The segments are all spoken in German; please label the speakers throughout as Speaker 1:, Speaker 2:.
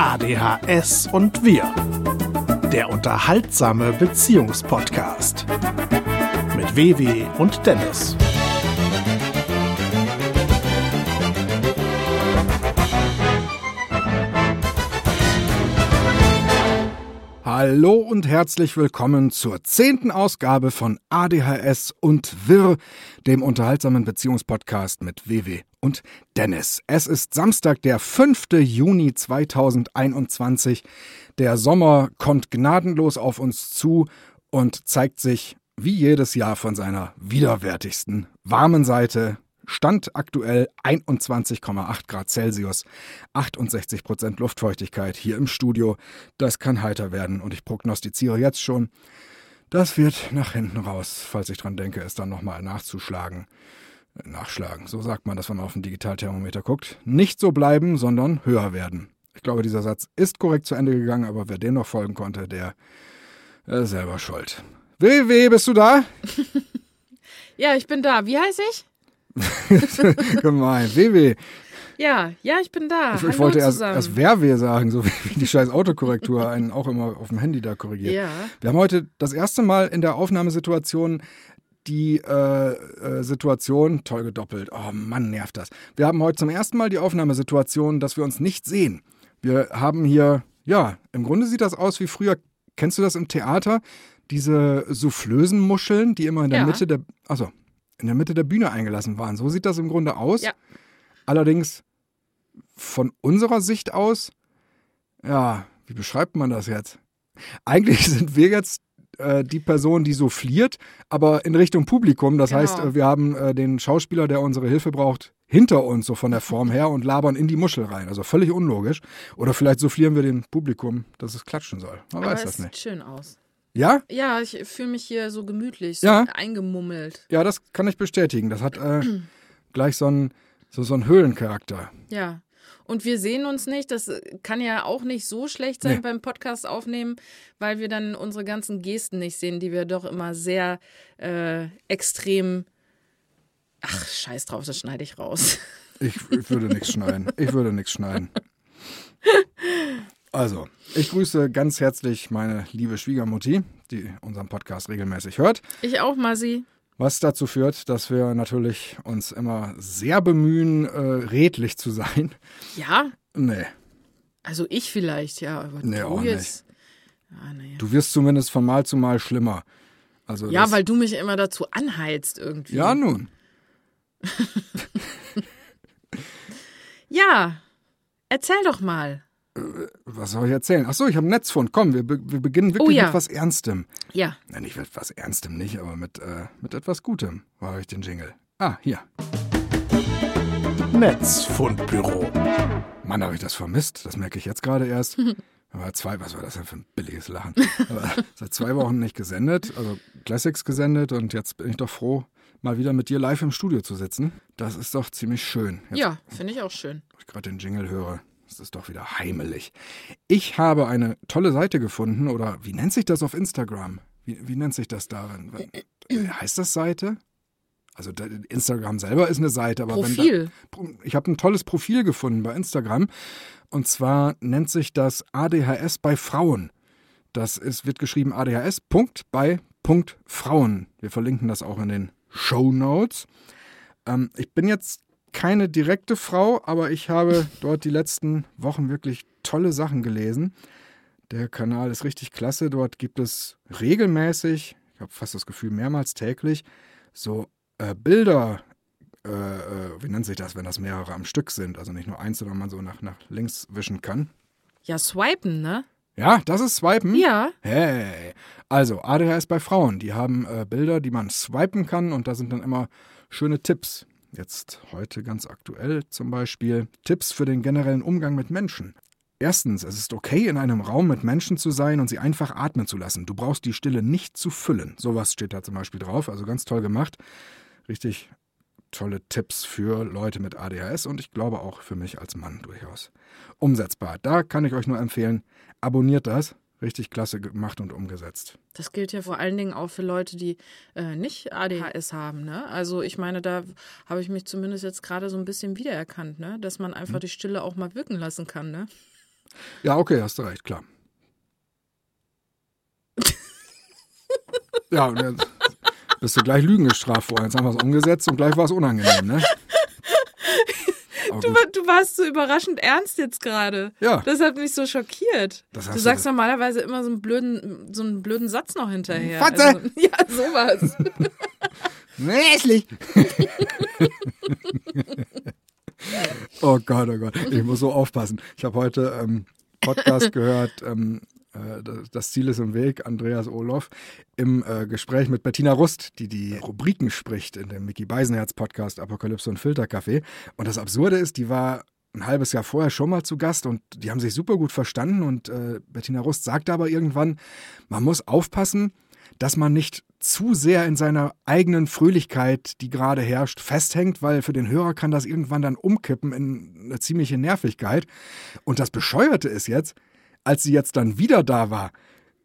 Speaker 1: ADHS und wir. Der unterhaltsame Beziehungspodcast. Mit WW und Dennis. Hallo und herzlich willkommen zur zehnten Ausgabe von ADHS und Wirr, dem unterhaltsamen Beziehungspodcast mit WW und Dennis. Es ist Samstag, der 5. Juni 2021. Der Sommer kommt gnadenlos auf uns zu und zeigt sich wie jedes Jahr von seiner widerwärtigsten warmen Seite Stand aktuell 21,8 Grad Celsius, 68 Prozent Luftfeuchtigkeit hier im Studio. Das kann heiter werden und ich prognostiziere jetzt schon, das wird nach hinten raus, falls ich dran denke, es dann nochmal nachzuschlagen. Nachschlagen, so sagt man das, wenn man auf den Digitalthermometer guckt. Nicht so bleiben, sondern höher werden. Ich glaube, dieser Satz ist korrekt zu Ende gegangen, aber wer dem noch folgen konnte, der ist selber schuld. WW, bist du da?
Speaker 2: ja, ich bin da. Wie heiße ich?
Speaker 1: Gemein. WW.
Speaker 2: Ja, ja, ich bin da.
Speaker 1: Ich, ich wollte erst, erst Werwe sagen, so wie die scheiß Autokorrektur einen auch immer auf dem Handy da korrigiert.
Speaker 2: Ja.
Speaker 1: Wir haben heute das erste Mal in der Aufnahmesituation die äh, äh, Situation, toll gedoppelt, oh Mann, nervt das. Wir haben heute zum ersten Mal die Aufnahmesituation, dass wir uns nicht sehen. Wir haben hier, ja, im Grunde sieht das aus wie früher, kennst du das im Theater? Diese Soufflösenmuscheln, die immer in der
Speaker 2: Ja.
Speaker 1: Mitte der, also in der Mitte der Bühne eingelassen waren. So sieht das im Grunde aus.
Speaker 2: Ja.
Speaker 1: Allerdings von unserer Sicht aus, ja, wie beschreibt man das jetzt? Eigentlich sind wir jetzt äh, die Person, die souffliert, aber in Richtung Publikum. Das
Speaker 2: Genau.
Speaker 1: heißt, äh, wir haben äh, den Schauspieler, der unsere Hilfe braucht, hinter uns, so von der Form her, und labern in die Muschel rein. Also völlig unlogisch. Oder vielleicht soufflieren wir dem Publikum, dass es klatschen soll. Man
Speaker 2: Aber
Speaker 1: weiß das
Speaker 2: sieht
Speaker 1: nicht.
Speaker 2: schön aus.
Speaker 1: Ja?
Speaker 2: Ja, ich fühle mich hier so gemütlich, so
Speaker 1: Ja.
Speaker 2: eingemummelt.
Speaker 1: Ja, das kann ich bestätigen. Das hat äh, gleich so einen, so, so einen Höhlencharakter.
Speaker 2: Ja. Und wir sehen uns nicht. Das kann ja auch nicht so schlecht sein
Speaker 1: Nee.
Speaker 2: beim Podcast aufnehmen, weil wir dann unsere ganzen Gesten nicht sehen, die wir doch immer sehr äh, extrem. Ach, scheiß drauf, das schneide ich raus.
Speaker 1: Ich, ich würde nichts schneiden. Ich würde nichts schneiden. Also, ich grüße ganz herzlich meine liebe Schwiegermutti, die unseren Podcast regelmäßig hört.
Speaker 2: Ich auch, Masi.
Speaker 1: Was dazu führt, dass wir natürlich uns immer sehr bemühen, äh, redlich zu sein.
Speaker 2: Ja,
Speaker 1: Nee,
Speaker 2: also ich vielleicht, ja. Aber
Speaker 1: Nee,
Speaker 2: du
Speaker 1: auch
Speaker 2: jetzt. Ah, nee.
Speaker 1: du wirst zumindest von Mal zu Mal schlimmer. Also
Speaker 2: Ja, weil du mich immer dazu anheizt irgendwie.
Speaker 1: Ja, nun.
Speaker 2: Ja, erzähl doch mal.
Speaker 1: Was soll ich erzählen? Ach so, ich habe einen Netzfund. Komm, wir, be wir beginnen wirklich
Speaker 2: Oh ja.
Speaker 1: mit was Ernstem.
Speaker 2: Ja,
Speaker 1: Nein, nicht mit was Ernstem nicht, aber mit, äh, mit etwas Gutem war ich den Jingle. Ah, hier.
Speaker 3: Netzfundbüro.
Speaker 1: Mann, habe ich das vermisst. Das merke ich jetzt gerade erst. Aber zwei, was war das denn für ein billiges Lachen? Aber seit zwei Wochen nicht gesendet, also Classics gesendet und jetzt bin ich doch froh, mal wieder mit dir live im Studio zu sitzen. Das ist doch ziemlich schön. Jetzt,
Speaker 2: ja, finde ich auch schön.
Speaker 1: wo ich gerade den Jingle höre, ist es doch wieder heimelig. Ich habe eine tolle Seite gefunden, oder wie nennt sich das auf Instagram? Wie, wie nennt sich das darin? Wie heißt das Seite? Also Instagram selber ist eine Seite, aber wenn da,
Speaker 2: Profil.
Speaker 1: ich habe ein tolles Profil gefunden bei Instagram. Und zwar nennt sich das ADHS bei Frauen. Das ist, wird geschrieben ADHS Punkt bei Punkt Frauen. Wir verlinken das auch in den Show Notes. Ähm, ich bin jetzt keine direkte Frau, aber ich habe dort die letzten Wochen wirklich tolle Sachen gelesen. Der Kanal ist richtig klasse. Dort gibt es regelmäßig, ich habe fast das Gefühl mehrmals täglich, so äh, Bilder, äh, äh, wie nennt sich das, wenn das mehrere am Stück sind, also nicht nur eins, sondern man so nach, nach links wischen kann.
Speaker 2: Ja, swipen, ne?
Speaker 1: Ja, das ist Swipen.
Speaker 2: Ja.
Speaker 1: Hey, also ADHS bei Frauen, die haben äh, Bilder, die man swipen kann und da sind dann immer schöne Tipps. Jetzt heute ganz aktuell zum Beispiel Tipps für den generellen Umgang mit Menschen. Erstens, es ist okay, in einem Raum mit Menschen zu sein und sie einfach atmen zu lassen. Du brauchst die Stille nicht zu füllen. Sowas steht da zum Beispiel drauf, also ganz toll gemacht. Richtig tolle Tipps für Leute mit ADHS und ich glaube auch für mich als Mann durchaus umsetzbar. Da kann ich euch nur empfehlen, abonniert das. Richtig klasse gemacht und umgesetzt.
Speaker 2: Das gilt ja vor allen Dingen auch für Leute, die äh, nicht ADHS haben. Ne? Also ich meine, da habe ich mich zumindest jetzt gerade so ein bisschen wiedererkannt, ne? dass man
Speaker 1: Hm.
Speaker 2: einfach die Stille auch mal wirken lassen kann. Ne?
Speaker 1: Ja, okay, hast du recht, klar. ja, und jetzt bist du gleich Lügen gestraft worden. Jetzt haben wir es umgesetzt und gleich war es unangenehm, ne?
Speaker 2: Du, du, warst so überraschend ernst jetzt gerade.
Speaker 1: Ja.
Speaker 2: Das hat mich so schockiert. Du sagst
Speaker 1: du-
Speaker 2: normalerweise immer so einen blöden, so einen blöden Satz noch hinterher.
Speaker 1: Fotze!
Speaker 2: Also, ja, sowas.
Speaker 1: Hässlich! oh Gott, oh Gott. Ich muss so aufpassen. Ich habe heute ähm, Podcast gehört, ähm, äh, das- Ziel ist im Weg, Andreas Olof, im äh, Gespräch mit Bettina Rust, die die Rubriken spricht in dem Mickey Beisenherz Podcast Apokalypse und Filterkaffee. Und das Absurde ist, die war ein halbes Jahr vorher schon mal zu Gast und die haben sich super gut verstanden und äh, Bettina Rust sagte aber irgendwann, man muss aufpassen, dass man nicht zu sehr in seiner eigenen Fröhlichkeit, die gerade herrscht, festhängt, weil für den Hörer kann das irgendwann dann umkippen in eine ziemliche Nervigkeit. Und das Bescheuerte ist jetzt, als sie jetzt dann wieder da war,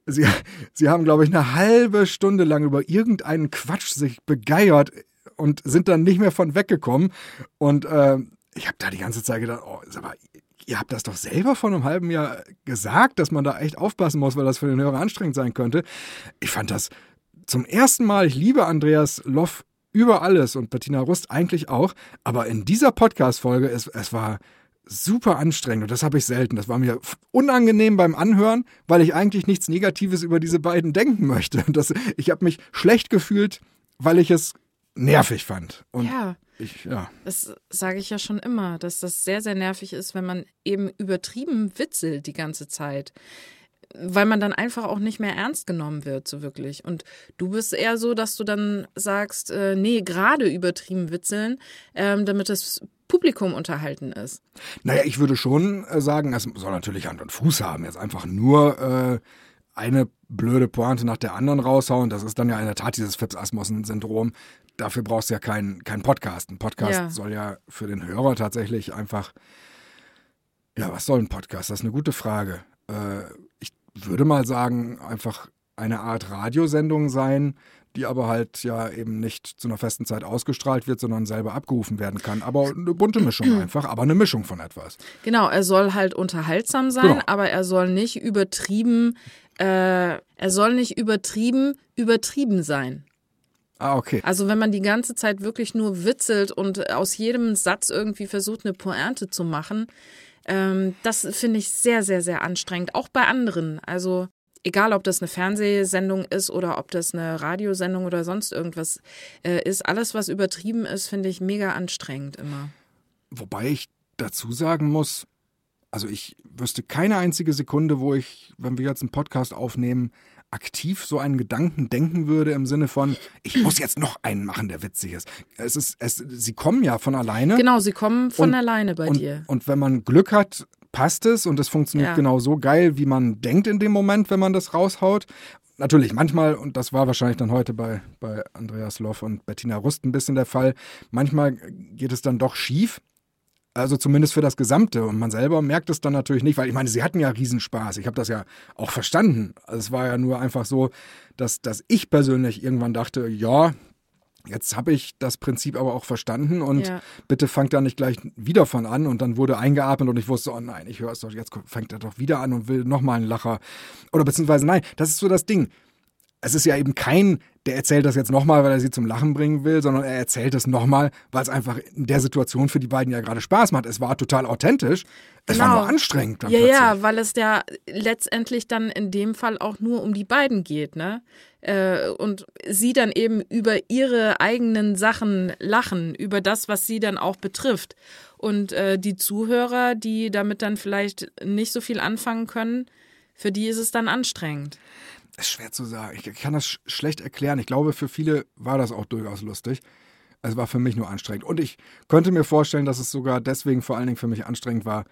Speaker 1: sie, sie haben, glaube ich, eine halbe Stunde lang über irgendeinen Quatsch sich begeiert und sind dann nicht mehr von weggekommen. Und äh, ich habe da die ganze Zeit gedacht, oh, mal, ihr habt das doch selber vor einem halben Jahr gesagt, dass man da echt aufpassen muss, weil das für den Hörer anstrengend sein könnte. Ich fand das zum ersten Mal, ich liebe Andreas Loff über alles und Bettina Rust eigentlich auch, aber in dieser Podcast-Folge, es, es war super anstrengend und das habe ich selten. Das war mir unangenehm beim Anhören, weil ich eigentlich nichts Negatives über diese beiden denken möchte. Und Das, ich habe mich schlecht gefühlt, weil ich es nervig fand. Und
Speaker 2: ja.
Speaker 1: ich, ja.
Speaker 2: Das sage ich ja schon immer, dass das sehr, sehr nervig ist, wenn man eben übertrieben witzelt die ganze Zeit. Weil man dann einfach auch nicht mehr ernst genommen wird, so wirklich. Und du bist eher so, dass du dann sagst, äh, nee, gerade übertrieben witzeln, ähm, damit das Publikum unterhalten ist.
Speaker 1: Naja, ich würde schon äh, sagen, es soll natürlich Hand und Fuß haben. Jetzt einfach nur äh, eine blöde Pointe nach der anderen raushauen. Das ist dann ja in der Tat dieses Phipps-Asmussen-Syndrom. Dafür brauchst du ja keinen kein Podcast. Ein Podcast
Speaker 2: Ja.
Speaker 1: soll ja für den Hörer tatsächlich einfach. Ja, was soll ein Podcast? Das ist eine gute Frage. Äh, ich würde mal sagen, einfach eine Art Radiosendung sein, die aber halt ja eben nicht zu einer festen Zeit ausgestrahlt wird, sondern selber abgerufen werden kann. Aber eine bunte Mischung einfach, aber eine Mischung von etwas.
Speaker 2: Genau, er soll halt unterhaltsam sein,
Speaker 1: Genau.
Speaker 2: aber er soll nicht übertrieben, äh, er soll nicht übertrieben, übertrieben sein.
Speaker 1: Ah, okay.
Speaker 2: Also wenn man die ganze Zeit wirklich nur witzelt und aus jedem Satz irgendwie versucht, eine Pointe zu machen, ähm, das finde ich sehr, sehr, sehr anstrengend. Auch bei anderen. Also egal, ob das eine Fernsehsendung ist oder ob das eine Radiosendung oder sonst irgendwas äh, ist, alles, was übertrieben ist, finde ich mega anstrengend immer.
Speaker 1: Wobei ich dazu sagen muss, also ich wüsste keine einzige Sekunde, wo ich, wenn wir jetzt einen Podcast aufnehmen, aktiv so einen Gedanken denken würde im Sinne von, ich muss jetzt noch einen machen, der witzig ist. Es ist, es, sie kommen ja von alleine.
Speaker 2: Genau, sie kommen von
Speaker 1: Und-
Speaker 2: alleine bei
Speaker 1: und,
Speaker 2: dir.
Speaker 1: Und wenn man Glück hat, passt es und es funktioniert
Speaker 2: Ja.
Speaker 1: genau so geil, wie man denkt in dem Moment, wenn man das raushaut. Natürlich, manchmal, und das war wahrscheinlich dann heute bei, bei Andreas Loff und Bettina Rust ein bisschen der Fall, manchmal geht es dann doch schief. Also zumindest für das Gesamte. Und man selber merkt es dann natürlich nicht, weil ich meine, sie hatten ja Riesenspaß. Ich habe das ja auch verstanden. Also es war ja nur einfach so, dass, dass ich persönlich irgendwann dachte, ja, jetzt habe ich das Prinzip aber auch verstanden und
Speaker 2: Ja.
Speaker 1: bitte fangt da nicht gleich wieder von an. Und dann wurde eingeatmet und ich wusste, oh nein, ich höre es doch, jetzt fängt er doch wieder an und will nochmal einen Lacher. Oder beziehungsweise nein, das ist so das Ding. Es ist ja eben kein, der erzählt das jetzt nochmal, weil er sie zum Lachen bringen will, sondern er erzählt es nochmal, weil es einfach in der Situation für die beiden ja gerade Spaß macht. Es war total authentisch. Es war
Speaker 2: Genau.
Speaker 1: nur anstrengend dann
Speaker 2: Ja,
Speaker 1: plötzlich.
Speaker 2: ja, weil es ja letztendlich dann in dem Fall auch nur um die beiden geht, ne? Äh, Und sie dann eben über ihre eigenen Sachen lachen, über das, was sie dann auch betrifft. Und äh, die Zuhörer, die damit dann vielleicht nicht so viel anfangen können, für die ist es dann anstrengend.
Speaker 1: Ist schwer zu sagen. Ich kann das sch schlecht erklären. Ich glaube, für viele war das auch durchaus lustig. Es war für mich nur anstrengend. Und ich könnte mir vorstellen, dass es sogar deswegen vor allen Dingen für mich anstrengend war,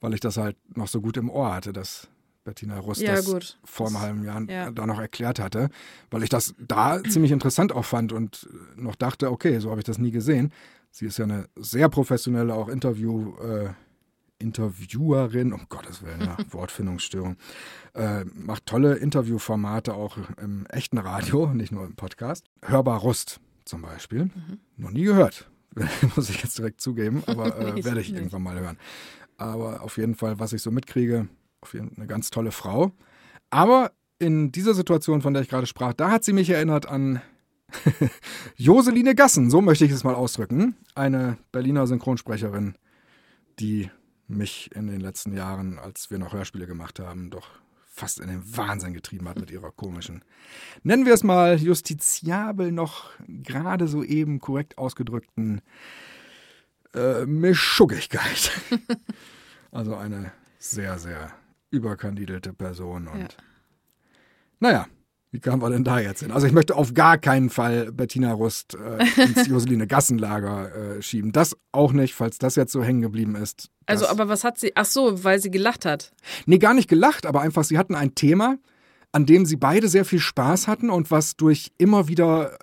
Speaker 1: weil ich das halt noch so gut im Ohr hatte, dass Bettina Rust
Speaker 2: Ja,
Speaker 1: das
Speaker 2: gut.
Speaker 1: vor einem halben Jahr
Speaker 2: ja.
Speaker 1: da noch erklärt hatte, weil ich das da ziemlich interessant auch fand und noch dachte, okay, so habe ich das nie gesehen. Sie ist ja eine sehr professionelle auch Interview, äh, Interviewerin, um Gottes Willen, ja, Wortfindungsstörung, äh, macht tolle Interviewformate auch im echten Radio, nicht nur im Podcast. Hörbar Rust zum Beispiel,
Speaker 2: Mhm.
Speaker 1: noch nie gehört, muss ich jetzt direkt zugeben, aber äh,
Speaker 2: Ich
Speaker 1: werde ich
Speaker 2: nicht.
Speaker 1: irgendwann mal hören. Aber auf jeden Fall, was ich so mitkriege, auf jeden Fall eine ganz tolle Frau. Aber in dieser Situation, von der ich gerade sprach, da hat sie mich erinnert an Joseline Gassen, so möchte ich es mal ausdrücken. Eine Berliner Synchronsprecherin, die mich in den letzten Jahren, als wir noch Hörspiele gemacht haben, doch fast in den Wahnsinn getrieben hat mit ihrer komischen, nennen wir es mal justiziabel noch gerade so eben korrekt ausgedrückten äh, Mischuggigkeit. also eine sehr, sehr überkandidelte Person und ja. naja, wie kamen wir denn da jetzt hin? Also ich möchte auf gar keinen Fall Bettina Rust äh, ins Joseline Gassenlager äh, schieben. Das auch nicht, falls das jetzt so hängen geblieben ist.
Speaker 2: Also, aber was hat sie? Ach so, weil sie gelacht hat.
Speaker 1: Nee, gar nicht gelacht, aber einfach, sie hatten ein Thema, an dem sie beide sehr viel Spaß hatten und was durch immer wieder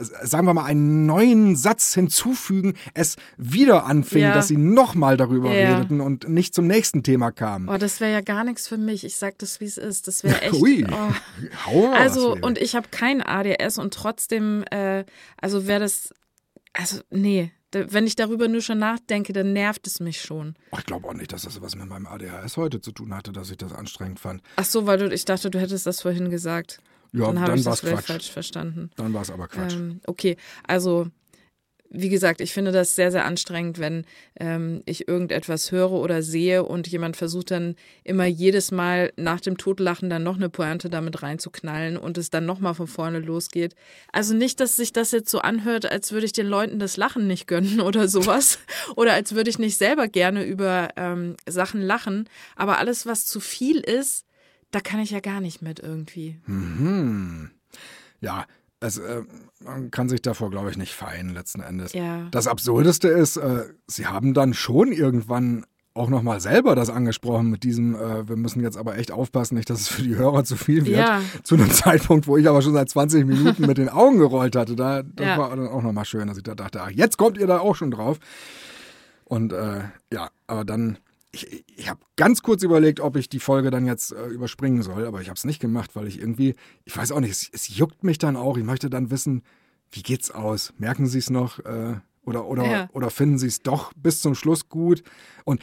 Speaker 1: sagen wir mal, einen neuen Satz hinzufügen, es wieder anfing, ja. dass sie nochmal darüber ja. redeten und nicht zum nächsten Thema kamen.
Speaker 2: Oh, das wäre ja gar nichts für mich. Ich sag das, wie es ist. Das wäre echt. Ui. Oh. Hau also, und ich habe kein ADS und trotzdem, äh, also wäre das, also, nee. Wenn ich darüber nur schon nachdenke, dann nervt es mich schon.
Speaker 1: ich glaube auch nicht, dass das was mit meinem ADHS heute zu tun hatte, dass ich das anstrengend fand.
Speaker 2: Ach so, weil du, ich dachte, du hättest das vorhin gesagt. Ja, dann habe ich das vielleicht falsch verstanden.
Speaker 1: Dann war es aber Quatsch.
Speaker 2: Ähm, okay, also wie gesagt, ich finde das sehr, sehr anstrengend, wenn ähm, ich irgendetwas höre oder sehe und jemand versucht dann immer jedes Mal nach dem Totlachen dann noch eine Pointe damit reinzuknallen und es dann nochmal von vorne losgeht. Also nicht, dass sich das jetzt so anhört, als würde ich den Leuten das Lachen nicht gönnen oder sowas oder als würde ich nicht selber gerne über ähm, Sachen lachen, aber alles, was zu viel ist, da kann ich ja gar nicht mit irgendwie.
Speaker 1: Mhm. Ja, es, äh, man kann sich davor, glaube ich, nicht feien, letzten Endes.
Speaker 2: Ja.
Speaker 1: Das Absurdeste ist, äh, sie haben dann schon irgendwann auch nochmal selber das angesprochen mit diesem, äh, wir müssen jetzt aber echt aufpassen, nicht, dass es für die Hörer zu viel wird. Ja. Zu einem Zeitpunkt, wo ich aber schon seit 20 Minuten mit den Augen gerollt hatte. Da, das ja. war dann auch nochmal schön, dass ich da dachte, ach, jetzt kommt ihr da auch schon drauf. Und äh, ja, aber dann ich, ich habe ganz kurz überlegt, ob ich die Folge dann jetzt äh, überspringen soll, aber ich habe es nicht gemacht, weil ich irgendwie, ich weiß auch nicht, es, es, juckt mich dann auch. Ich möchte dann wissen, wie geht's aus? Merken Sie es noch äh, oder oder ja. oder finden Sie es doch bis zum Schluss gut? Und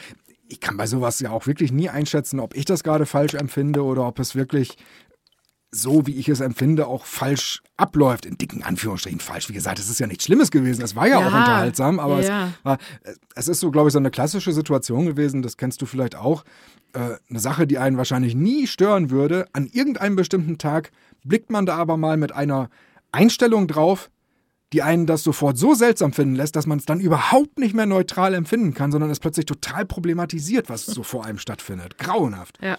Speaker 1: ich kann bei sowas ja auch wirklich nie einschätzen, ob ich das gerade falsch empfinde oder ob es wirklich so, wie ich es empfinde, auch falsch abläuft. In dicken Anführungsstrichen falsch. Wie gesagt, es ist ja nichts Schlimmes gewesen. Es war ja, ja. auch unterhaltsam, aber ja. es, war, es ist so, glaube ich, so eine klassische Situation gewesen. Das kennst du vielleicht auch. Äh, eine Sache, die einen wahrscheinlich nie stören würde. An irgendeinem bestimmten Tag blickt man da aber mal mit einer Einstellung drauf, die einen das sofort so seltsam finden lässt, dass man es dann überhaupt nicht mehr neutral empfinden kann, sondern es plötzlich total problematisiert, was so vor einem stattfindet. Grauenhaft.
Speaker 2: Ja.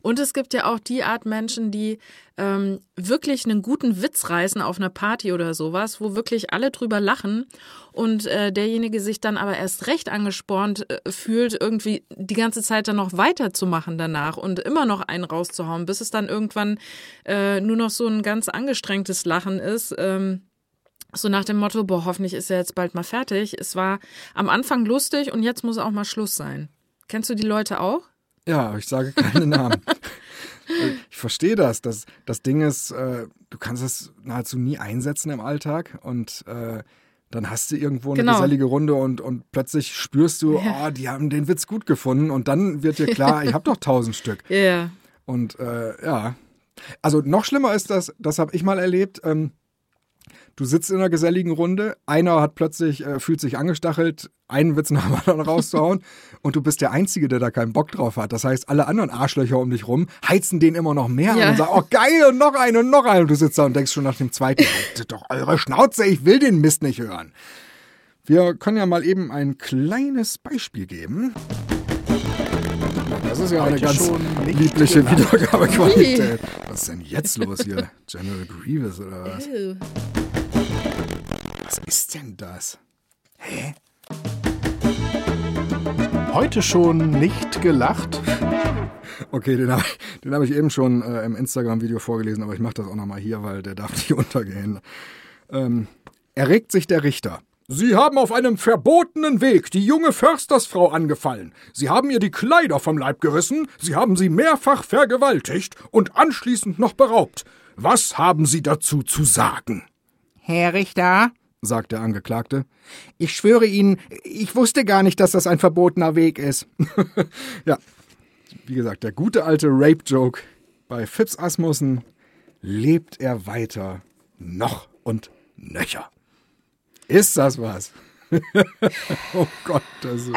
Speaker 2: Und es gibt ja auch die Art Menschen, die ähm, wirklich einen guten Witz reißen auf einer Party oder sowas, wo wirklich alle drüber lachen und äh, derjenige sich dann aber erst recht angespornt äh, fühlt, irgendwie die ganze Zeit dann noch weiterzumachen danach und immer noch einen rauszuhauen, bis es dann irgendwann äh, nur noch so ein ganz angestrengtes Lachen ist. Ähm, so nach dem Motto, boah, hoffentlich ist er jetzt bald mal fertig. Es war am Anfang lustig und jetzt muss auch mal Schluss sein. Kennst du die Leute auch?
Speaker 1: Ja, ich sage keine Namen. ich verstehe das. das. Das Ding ist, äh, du kannst es nahezu nie einsetzen im Alltag und äh, dann hast du irgendwo eine genau. gesellige Runde und, und plötzlich spürst du, ja. oh, die haben den Witz gut gefunden und dann wird dir klar, ich habe doch tausend Stück.
Speaker 2: Ja.
Speaker 1: Und äh, ja, also noch schlimmer ist das, das habe ich mal erlebt. Ähm, Du sitzt in einer geselligen Runde, einer hat plötzlich, äh, fühlt sich angestachelt, einen Witz nach dem anderen rauszuhauen und du bist der Einzige, der da keinen Bock drauf hat. Das heißt, alle anderen Arschlöcher um dich rum heizen den immer noch mehr ja. an und sagen, oh geil, und noch einen und noch einen. Und du sitzt da und denkst schon nach dem zweiten, haltet doch eure Schnauze, ich will den Mist nicht hören. Wir können ja mal eben ein kleines Beispiel geben. Das ist ja eine ganz liebliche Wiedergabequalität. Was ist denn jetzt los hier? General Grievous oder was? Ew. Was ist denn das? Hä?
Speaker 3: Heute schon nicht gelacht?
Speaker 1: Okay, den habe ich, hab ich eben schon äh, im Instagram-Video vorgelesen, aber ich mache das auch nochmal hier, weil der darf nicht untergehen. Ähm, erregt sich der Richter. Sie haben auf einem verbotenen Weg die junge Förstersfrau angefallen. Sie haben ihr die Kleider vom Leib gerissen, Sie haben sie mehrfach vergewaltigt und anschließend noch beraubt. Was haben Sie dazu zu sagen?
Speaker 4: Herr Richter, sagt der Angeklagte. Ich schwöre Ihnen, ich wusste gar nicht, dass das ein verbotener Weg ist.
Speaker 1: ja. wie gesagt, der gute alte Rape-Joke. Bei Fips Asmussen lebt er weiter noch und nöcher. Ist das was? oh Gott, das ist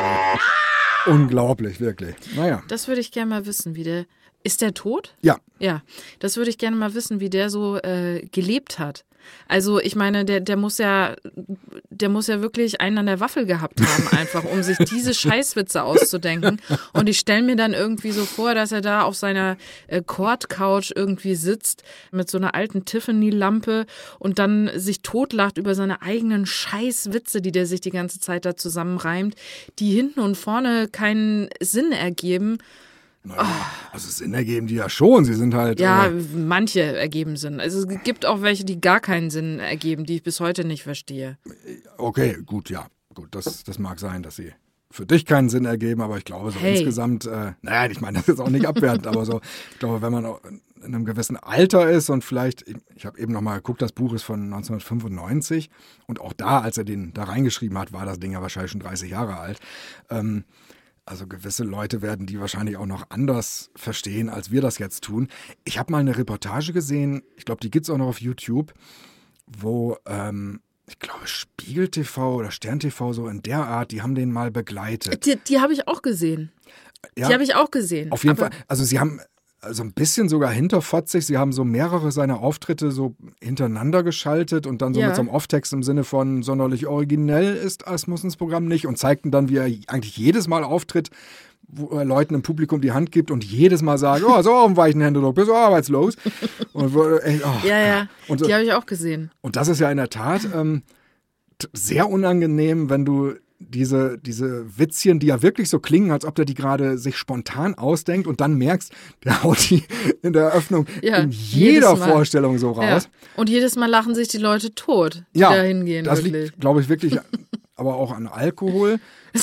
Speaker 1: unglaublich, wirklich. Naja.
Speaker 2: Das würde ich gerne mal wissen, wie der. Ist der tot?
Speaker 1: Ja.
Speaker 2: Ja, das würde ich gerne mal wissen, wie der so äh, gelebt hat. Also ich meine, der, der muss ja, der muss ja wirklich einen an der Waffel gehabt haben, einfach, um sich diese Scheißwitze auszudenken. Und ich stelle mir dann irgendwie so vor, dass er da auf seiner äh, Cord-Couch irgendwie sitzt mit so einer alten Tiffany-Lampe und dann sich totlacht über seine eigenen Scheißwitze, die der sich die ganze Zeit da zusammenreimt, die hinten und vorne keinen Sinn ergeben.
Speaker 1: Naja, also Sinn ergeben die ja schon. Sie sind halt.
Speaker 2: Ja,
Speaker 1: äh,
Speaker 2: manche ergeben Sinn. Also es gibt auch welche, die gar keinen Sinn ergeben, die ich bis heute nicht verstehe.
Speaker 1: okay, gut, ja. Gut, das, das mag sein, dass sie für dich keinen Sinn ergeben, aber ich glaube so
Speaker 2: Hey.
Speaker 1: insgesamt, äh, naja, ich meine, das ist auch nicht abwertend, aber so, ich glaube, wenn man auch in einem gewissen Alter ist und vielleicht, ich, ich habe eben nochmal geguckt, das Buch ist von 1995 und auch da, als er den da reingeschrieben hat, war das Ding ja wahrscheinlich schon 30 Jahre alt. Ähm, also gewisse Leute werden die wahrscheinlich auch noch anders verstehen, als wir das jetzt tun. Ich habe mal eine Reportage gesehen, ich glaube, die gibt es auch noch auf YouTube, wo, ähm, ich glaube, Spiegel TV oder Stern TV so in der Art, die haben den mal begleitet.
Speaker 2: Die, die habe ich auch gesehen.
Speaker 1: Ja,
Speaker 2: Die habe ich auch gesehen.
Speaker 1: auf jeden Fall. Also sie haben also ein bisschen sogar hinterfotzig, sie haben so mehrere seiner Auftritte so hintereinander geschaltet und dann so
Speaker 2: Ja.
Speaker 1: mit so einem Off-Text im Sinne von sonderlich originell ist Asmussens Programm nicht und zeigten dann, wie er eigentlich jedes Mal auftritt, wo er Leuten im Publikum die Hand gibt und jedes Mal sagt, oh, so auf dem weichen Händedruck, bist du arbeitslos. Und, echt, oh,
Speaker 2: Ja, ja,
Speaker 1: Und
Speaker 2: die habe ich auch gesehen.
Speaker 1: und das ist ja in der Tat ähm, sehr unangenehm, wenn du diese, diese Witzchen, die ja wirklich so klingen, als ob der die gerade sich spontan ausdenkt und dann merkst, der haut die in der Eröffnung
Speaker 2: Ja,
Speaker 1: in jeder. Vorstellung so
Speaker 2: Ja.
Speaker 1: raus.
Speaker 2: Und jedes Mal lachen sich die Leute tot, die
Speaker 1: Ja,
Speaker 2: da hingehen.
Speaker 1: das
Speaker 2: wirklich.
Speaker 1: liegt, glaube ich, wirklich aber auch an Alkohol.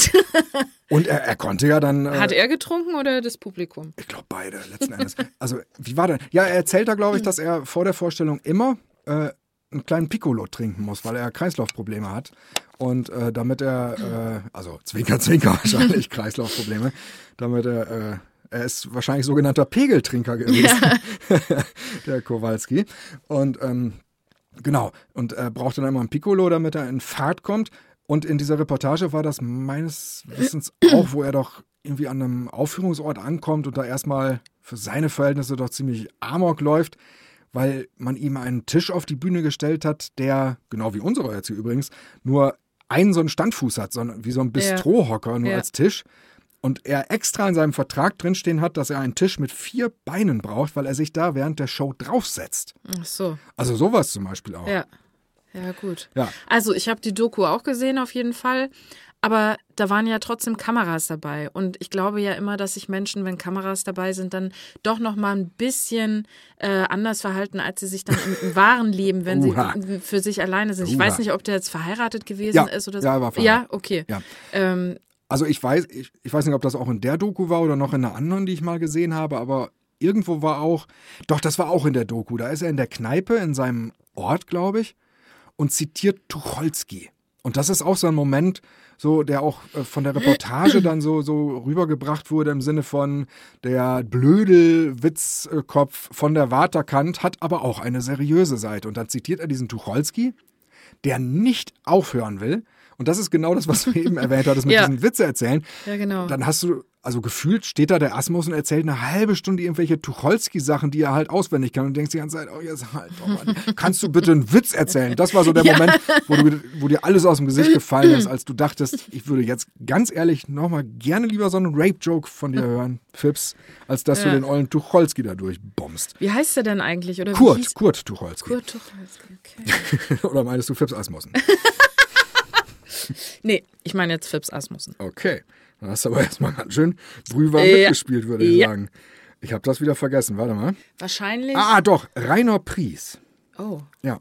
Speaker 1: Und er, er konnte ja dann. äh,
Speaker 2: Hat er getrunken oder das Publikum?
Speaker 1: Ich glaube beide, letzten Endes. Also, wie war denn? Ja, er erzählt da, glaube ich, dass er vor der Vorstellung immer äh, einen kleinen Piccolo trinken muss, weil er Kreislaufprobleme hat. Und äh, damit er, äh, also Zwinker, Zwinker wahrscheinlich, Kreislaufprobleme, damit er, äh, er ist wahrscheinlich sogenannter Pegeltrinker gewesen, der Kowalski. Und ähm, genau, und er brauchte dann immer einen Piccolo, damit er in Fahrt kommt. Und in dieser Reportage war das meines Wissens auch, wo er doch irgendwie an einem Aufführungsort ankommt und da erstmal für seine Verhältnisse doch ziemlich amok läuft, weil man ihm einen Tisch auf die Bühne gestellt hat, der, genau wie unsere jetzt hier übrigens, nur einen so einen Standfuß hat, sondern wie so ein Bistrohocker nur
Speaker 2: Ja.
Speaker 1: als Tisch. Und er extra in seinem Vertrag drinstehen hat, dass er einen Tisch mit vier Beinen braucht, weil er sich da während der Show draufsetzt.
Speaker 2: Ach so,
Speaker 1: Also sowas zum Beispiel auch.
Speaker 2: ja. Ja, gut.
Speaker 1: Ja.
Speaker 2: Also, ich habe die Doku auch gesehen, auf jeden Fall. Aber da waren ja trotzdem Kameras dabei. Und ich glaube ja immer, dass sich Menschen, wenn Kameras dabei sind, dann doch noch mal ein bisschen äh, anders verhalten, als sie sich dann im, im wahren Leben, wenn
Speaker 1: Uha.
Speaker 2: sie für sich alleine sind. Ich
Speaker 1: Uha.
Speaker 2: weiß nicht, ob der jetzt verheiratet gewesen
Speaker 1: Ja,
Speaker 2: ist oder so.
Speaker 1: ja, er war
Speaker 2: Ja,
Speaker 1: verheiratet.
Speaker 2: okay.
Speaker 1: Ja.
Speaker 2: Ähm,
Speaker 1: Also ich weiß, ich, ich weiß nicht, ob das auch in der Doku war oder noch in einer anderen, die ich mal gesehen habe, aber irgendwo war auch, doch, das war auch in der Doku. Da ist er in der Kneipe in seinem Ort, glaube ich, und zitiert Tucholsky. Und das ist auch so ein Moment, so der auch äh, von der Reportage dann so so rübergebracht wurde im Sinne von der blöde Witzkopf von der Waterkant hat aber auch eine seriöse Seite und dann zitiert er diesen Tucholsky, der nicht aufhören will. Und das ist genau das, was du eben erwähnt hattest mit
Speaker 2: Ja.
Speaker 1: diesen Witze erzählen.
Speaker 2: ja, genau.
Speaker 1: Dann hast du, also gefühlt steht da der Asmus und erzählt eine halbe Stunde irgendwelche Tucholsky-Sachen, die er halt auswendig kann und denkst die ganze Zeit, oh, jetzt halt doch mal, kannst du bitte einen Witz erzählen? Das war so der Moment, wo, du, wo dir alles aus dem Gesicht gefallen ist, als du dachtest, ich würde jetzt ganz ehrlich nochmal gerne lieber so einen Rape-Joke von dir hören, Fips, als dass du
Speaker 2: Ja.
Speaker 1: den ollen Tucholsky da durchbombst.
Speaker 2: Wie heißt der denn eigentlich? Oder
Speaker 1: Kurt, Kurt Tucholsky.
Speaker 2: Kurt Tucholsky, okay.
Speaker 1: Oder meinst du Fips Asmussen?
Speaker 2: Nee, ich meine jetzt Phipps Asmussen.
Speaker 1: Okay, dann hast du aber erstmal ganz schön brühwarm
Speaker 2: Ja.
Speaker 1: mitgespielt, würde ich
Speaker 2: Ja.
Speaker 1: sagen. Ich habe das wieder vergessen, warte mal.
Speaker 2: Wahrscheinlich.
Speaker 1: Ah, doch, Rainer Pries.
Speaker 2: Oh.
Speaker 1: Ja.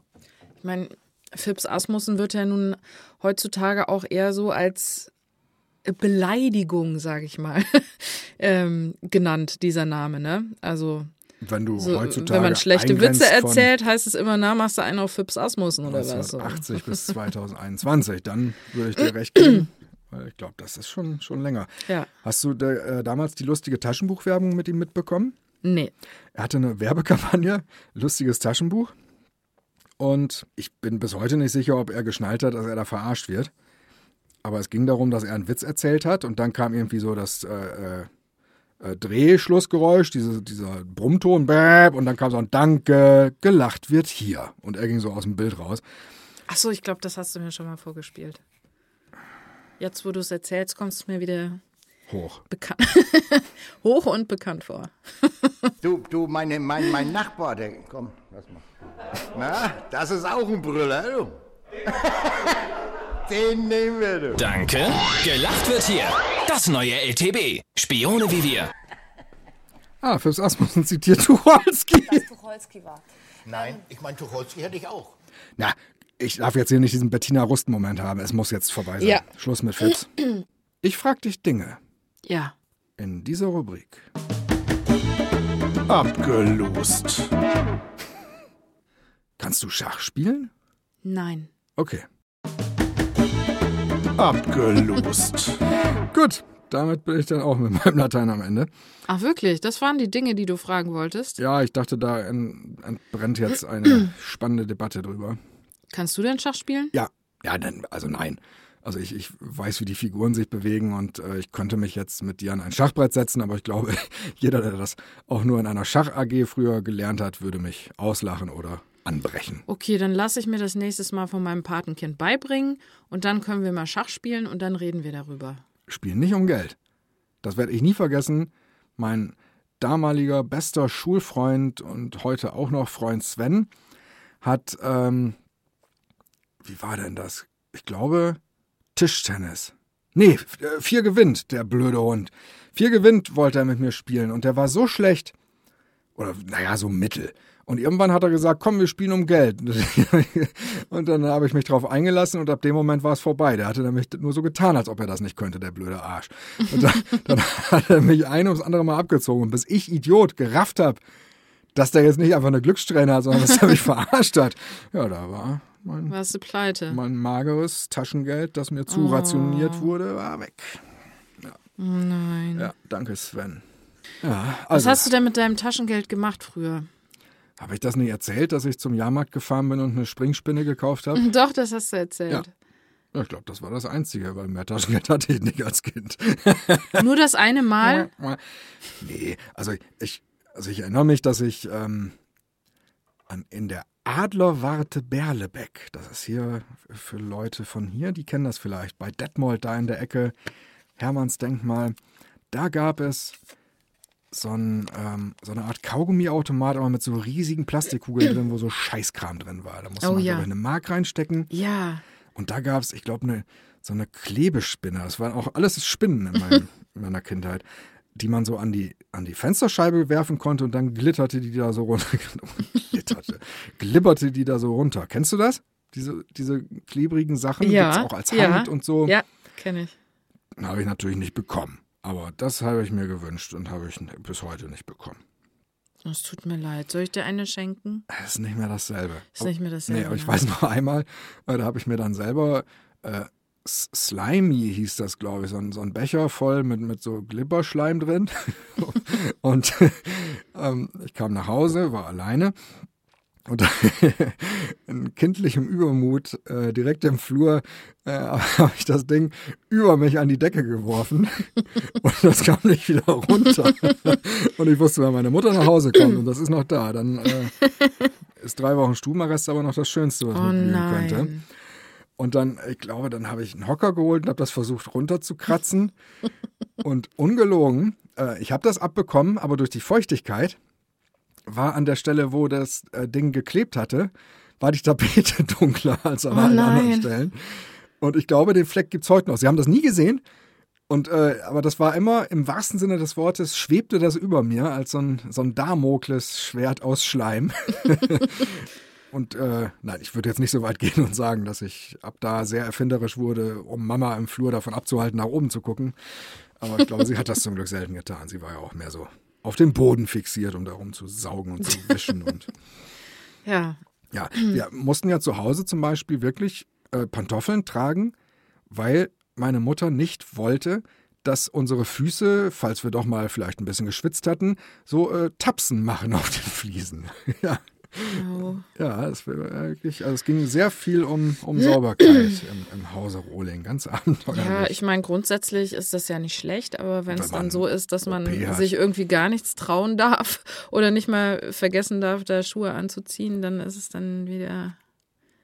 Speaker 2: Ich meine, Phipps Asmussen wird ja nun heutzutage auch eher so als Beleidigung, sage ich mal, ähm, genannt, dieser Name, ne? Also,
Speaker 1: Wenn du
Speaker 2: so,
Speaker 1: heutzutage
Speaker 2: wenn man schlechte Witze erzählt, heißt es immer, na, machst du einen auf Phipps Asmussen oder was? So.
Speaker 1: 1980 bis 2021, dann würde ich dir recht geben. Weil ich glaube, das ist schon, schon länger.
Speaker 2: Ja.
Speaker 1: Hast du da, äh, damals die lustige Taschenbuchwerbung mit ihm mitbekommen?
Speaker 2: Nee.
Speaker 1: Er hatte eine Werbekampagne, lustiges Taschenbuch. Und ich bin bis heute nicht sicher, ob er geschnallt hat, dass er da verarscht wird. Aber es ging darum, dass er einen Witz erzählt hat und dann kam irgendwie so das äh, äh, Drehschlussgeräusch, diese, dieser Brummton, bäb, und dann kam so ein Danke, gelacht wird hier. Und er ging so aus dem Bild raus.
Speaker 2: Ach so, ich glaube, das hast du mir schon mal vorgespielt. Jetzt, wo du es erzählst, kommst du mir wieder
Speaker 1: Hoch.
Speaker 2: bekannt, hoch und bekannt vor.
Speaker 5: Du, du, meine, mein, mein Nachbar, der, komm, lass mal. Na, das ist auch ein Brüller, du. Den nehmen wir, du.
Speaker 6: Danke. Gelacht wird hier. Das neue LTB. Spione wie wir.
Speaker 1: Ah, Phipps Asmussen zitiert Tucholsky.
Speaker 7: Tucholsky war.
Speaker 5: Nein, ich meine, Tucholsky hätte ich auch.
Speaker 1: Na, ich darf jetzt hier nicht diesen Bettina Rust-Moment haben. Es muss jetzt vorbei sein.
Speaker 2: Ja.
Speaker 1: Schluss mit Phipps. Ich frag dich Dinge
Speaker 2: Ja.
Speaker 1: in dieser Rubrik.
Speaker 3: Abgelost.
Speaker 1: Kannst du Schach spielen?
Speaker 2: Nein.
Speaker 1: Okay.
Speaker 3: Abgelost.
Speaker 1: Gut, damit bin ich dann auch mit meinem Latein am Ende.
Speaker 2: Ach, wirklich? Das waren die Dinge, die du fragen wolltest?
Speaker 1: Ja, ich dachte, da en- entbrennt jetzt eine spannende Debatte drüber.
Speaker 2: Kannst du denn Schach spielen?
Speaker 1: Ja, ja, dann, also nein. Also ich, ich weiß, wie die Figuren sich bewegen und äh, ich könnte mich jetzt mit dir an ein Schachbrett setzen, aber ich glaube, jeder, der das auch nur in einer Schach-AG früher gelernt hat, würde mich auslachen oder anbrechen.
Speaker 2: Okay, dann lasse ich mir das nächstes Mal von meinem Patenkind beibringen und dann können wir mal Schach spielen und dann reden wir darüber.
Speaker 1: Spielen nicht um Geld. Das werde ich nie vergessen. Mein damaliger bester Schulfreund und heute auch noch Freund Sven hat, ähm, wie war denn das? Ich glaube, Tischtennis. Nee, äh, vier gewinnt, der blöde Hund. Vier gewinnt wollte er mit mir spielen und der war so schlecht. Oder, naja, so mittel. Und irgendwann hat er gesagt, komm, wir spielen um Geld. Und dann habe ich mich drauf eingelassen und ab dem Moment war es vorbei. Der hatte nämlich nur so getan, als ob er das nicht könnte, der blöde Arsch. Und dann, dann hat er mich ein ums andere Mal abgezogen. Und bis ich, Idiot, gerafft habe, dass der jetzt nicht einfach eine Glückssträhne hat, sondern dass er mich verarscht hat. Ja, da war mein,
Speaker 2: Warst du pleite?
Speaker 1: mein mageres Taschengeld, das mir zu rationiert wurde, war weg.
Speaker 2: Oh nein.
Speaker 1: Ja, danke Sven. Ja,
Speaker 2: Was
Speaker 1: also,
Speaker 2: hast du denn mit deinem Taschengeld gemacht früher?
Speaker 1: Habe ich das nicht erzählt, dass ich zum Jahrmarkt gefahren bin und eine Springspinne gekauft habe?
Speaker 2: Doch, das hast du erzählt.
Speaker 1: Ja, ich glaube, das war das Einzige, weil mehr Taschengeld hatte ich nicht als Kind.
Speaker 2: Nur das eine Mal?
Speaker 1: Nee, also ich, also ich erinnere mich, dass ich ähm, an, in der Adlerwarte Berlebeck, das ist hier für Leute von hier, die kennen das vielleicht, bei Detmold da in der Ecke, Hermannsdenkmal, da gab es so, ein, ähm, so eine Art Kaugummiautomat, aber mit so riesigen Plastikkugeln drin, wo so Scheißkram drin war. Da musste
Speaker 2: Oh
Speaker 1: man
Speaker 2: ja.
Speaker 1: eine Mark reinstecken.
Speaker 2: Ja.
Speaker 1: Und da gab es, ich glaube, eine, so eine Klebespinne. Das waren auch alles Spinnen in, meinem, in meiner Kindheit, die man so an die, an die Fensterscheibe werfen konnte und dann glitterte die da so runter. glitterte, glibberte die da so runter. Kennst du das? Diese, diese klebrigen Sachen
Speaker 2: Ja,
Speaker 1: gibt's auch als
Speaker 2: ja.
Speaker 1: Hand und so.
Speaker 2: Ja, kenne ich.
Speaker 1: Habe ich natürlich nicht bekommen. Aber das habe ich mir gewünscht und habe ich bis heute nicht bekommen.
Speaker 2: Es tut mir leid. Soll ich dir eine schenken?
Speaker 1: Es ist nicht mehr dasselbe.
Speaker 2: Ist nicht mehr dasselbe,
Speaker 1: Nee, aber ich
Speaker 2: ne?
Speaker 1: weiß noch einmal, da habe ich mir dann selber äh, Slimy hieß das, glaube ich, so ein, so ein Becher voll mit, mit so Glibberschleim drin. und ähm, ich kam nach Hause, war alleine. Und in kindlichem Übermut, äh, direkt im Flur, äh, habe ich das Ding über mich an die Decke geworfen. Und das kam nicht wieder runter. Und ich wusste, wenn meine Mutter nach Hause kommt und das ist noch da, dann äh, ist drei Wochen Stubenarrest aber noch das Schönste, was
Speaker 2: Oh
Speaker 1: mir blühen könnte.
Speaker 2: nein.
Speaker 1: Und dann, ich glaube, dann habe ich einen Hocker geholt und habe das versucht runterzukratzen. und ungelogen, äh, ich habe das abbekommen, aber durch die Feuchtigkeit war an der Stelle, wo das äh, Ding geklebt hatte, war die Tapete dunkler als an
Speaker 2: Oh
Speaker 1: allen anderen. Stellen. Und ich glaube, den Fleck gibt's heute noch. Sie haben das nie gesehen. Und, äh, aber das war immer, im wahrsten Sinne des Wortes, schwebte das über mir als so ein, so ein Damokles-Schwert aus Schleim. Und äh, nein, ich würde jetzt nicht so weit gehen und sagen, dass ich ab da sehr erfinderisch wurde, um Mama im Flur davon abzuhalten, nach oben zu gucken. Aber ich glaube, sie hat das zum Glück selten getan. Sie war ja auch mehr so auf den Boden fixiert, um darum zu saugen und zu wischen. Und
Speaker 2: Ja.
Speaker 1: ja, wir mussten ja zu Hause zum Beispiel wirklich äh, Pantoffeln tragen, weil meine Mutter nicht wollte, dass unsere Füße, falls wir doch mal vielleicht ein bisschen geschwitzt hatten, so äh, Tapsen machen auf den Fliesen. ja. Ja, es, wirklich, also es ging sehr viel um, um Sauberkeit im, im Hause Rohling, ganz abenteuerlich.
Speaker 2: Ja, ich meine, grundsätzlich ist das ja nicht schlecht, aber wenn es dann so ist, dass man sich irgendwie gar nichts trauen darf oder nicht mal vergessen darf, da Schuhe anzuziehen, dann ist es dann wieder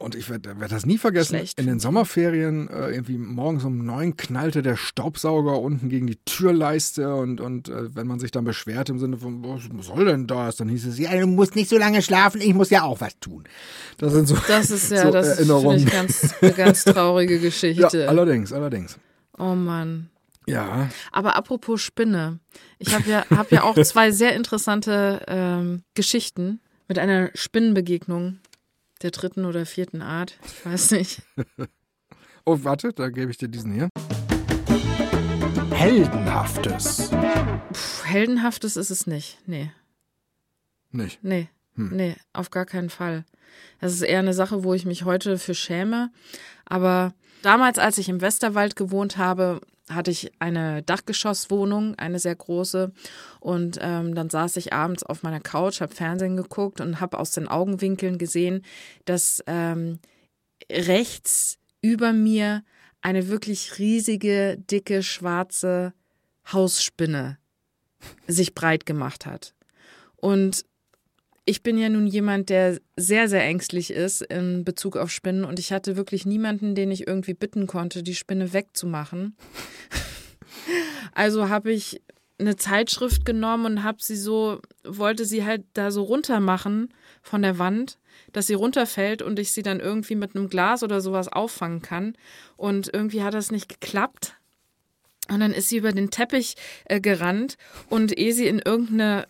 Speaker 1: und ich werde werd das nie vergessen.
Speaker 2: Schlecht.
Speaker 1: In den Sommerferien, äh, irgendwie morgens um neun, knallte der Staubsauger unten gegen die Türleiste. Und, und äh, wenn man sich dann beschwert im Sinne von, was soll denn das? Dann hieß es, ja, du musst nicht so lange schlafen, ich muss ja auch was tun.
Speaker 2: Das sind so, das ist ja, so das Erinnerungen. Ich ganz, eine ganz traurige Geschichte.
Speaker 1: Ja, allerdings, allerdings.
Speaker 2: Oh Mann.
Speaker 1: Ja.
Speaker 2: Aber apropos Spinne. Ich habe ja, hab ja auch zwei sehr interessante ähm, Geschichten mit einer Spinnenbegegnung der dritten oder vierten Art. Ich weiß nicht.
Speaker 1: oh, warte, da gebe ich dir diesen hier.
Speaker 3: Heldenhaftes.
Speaker 2: Puh, heldenhaftes ist es nicht. Nee.
Speaker 1: Nicht?
Speaker 2: Nee. Hm. Nee, auf gar keinen Fall. Das ist eher eine Sache, wo ich mich heute für schäme. Aber damals, als ich im Westerwald gewohnt habe, hatte ich eine Dachgeschosswohnung, eine sehr große. Und ähm, dann saß ich abends auf meiner Couch, habe Fernsehen geguckt und habe aus den Augenwinkeln gesehen, dass ähm, rechts über mir eine wirklich riesige, dicke, schwarze Hausspinne sich breit gemacht hat. Und ich bin ja nun jemand, der sehr, sehr ängstlich ist in Bezug auf Spinnen und ich hatte wirklich niemanden, den ich irgendwie bitten konnte, die Spinne wegzumachen. also habe ich eine Zeitschrift genommen und habe sie so, wollte sie halt da so runter machen von der Wand, dass sie runterfällt und ich sie dann irgendwie mit einem Glas oder sowas auffangen kann. Und irgendwie hat das nicht geklappt. Und dann ist sie über den Teppich äh, gerannt und ehe sie in irgendeine,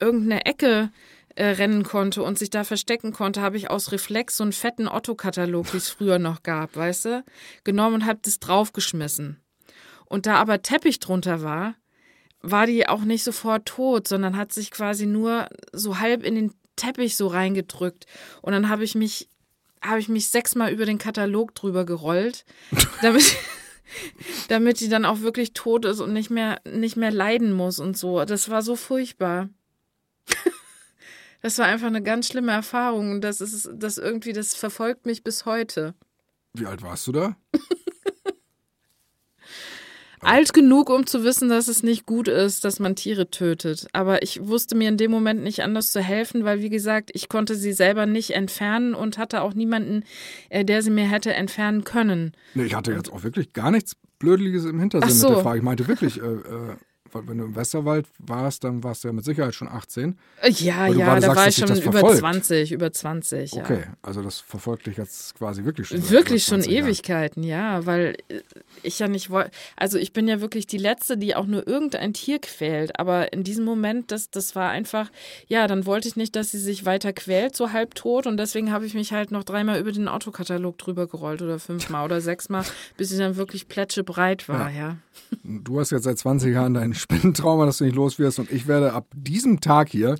Speaker 2: irgendeine Ecke äh, rennen konnte und sich da verstecken konnte, habe ich aus Reflex so einen fetten Otto-Katalog, wie es früher noch gab, weißt du, genommen und habe das draufgeschmissen. Und da aber Teppich drunter war, war die auch nicht sofort tot, sondern hat sich quasi nur so halb in den Teppich so reingedrückt. Und dann habe ich mich, habe ich mich sechsmal über den Katalog drüber gerollt, damit, damit die dann auch wirklich tot ist und nicht mehr, nicht mehr leiden muss und so. Das war so furchtbar. Das war einfach eine ganz schlimme Erfahrung und das ist das irgendwie, das verfolgt mich bis heute.
Speaker 1: Wie alt warst du da?
Speaker 2: Alt genug, um zu wissen, dass es nicht gut ist, dass man Tiere tötet. Aber ich wusste mir in dem Moment nicht anders zu helfen, weil, wie gesagt, ich konnte sie selber nicht entfernen und hatte auch niemanden, äh, der sie mir hätte entfernen können.
Speaker 1: Nee, ich hatte jetzt auch wirklich gar nichts Blödliches im Hintersinn so. mit der Frage. Ich meinte wirklich, äh, äh, wenn du im Westerwald warst, dann warst du ja mit Sicherheit schon 18.
Speaker 2: Ja, ja, da sagst, war ich schon über verfolgt. 20, über 20. Ja.
Speaker 1: Okay, also das verfolgt dich jetzt quasi wirklich schon.
Speaker 2: Wirklich schon Ewigkeiten, ja, weil ich ja nicht wollte, also ich bin ja wirklich die Letzte, die auch nur irgendein Tier quält, aber in diesem Moment, das, das war einfach, ja, dann wollte ich nicht, dass sie sich weiter quält, so halb tot und deswegen habe ich mich halt noch dreimal über den Autokatalog drüber gerollt oder fünfmal oder sechsmal, bis sie dann wirklich plätschebreit war, ja. ja.
Speaker 1: Du hast jetzt seit 20 Jahren deinen Spinnentrauma, dass du nicht los wirst. Und ich werde ab diesem Tag hier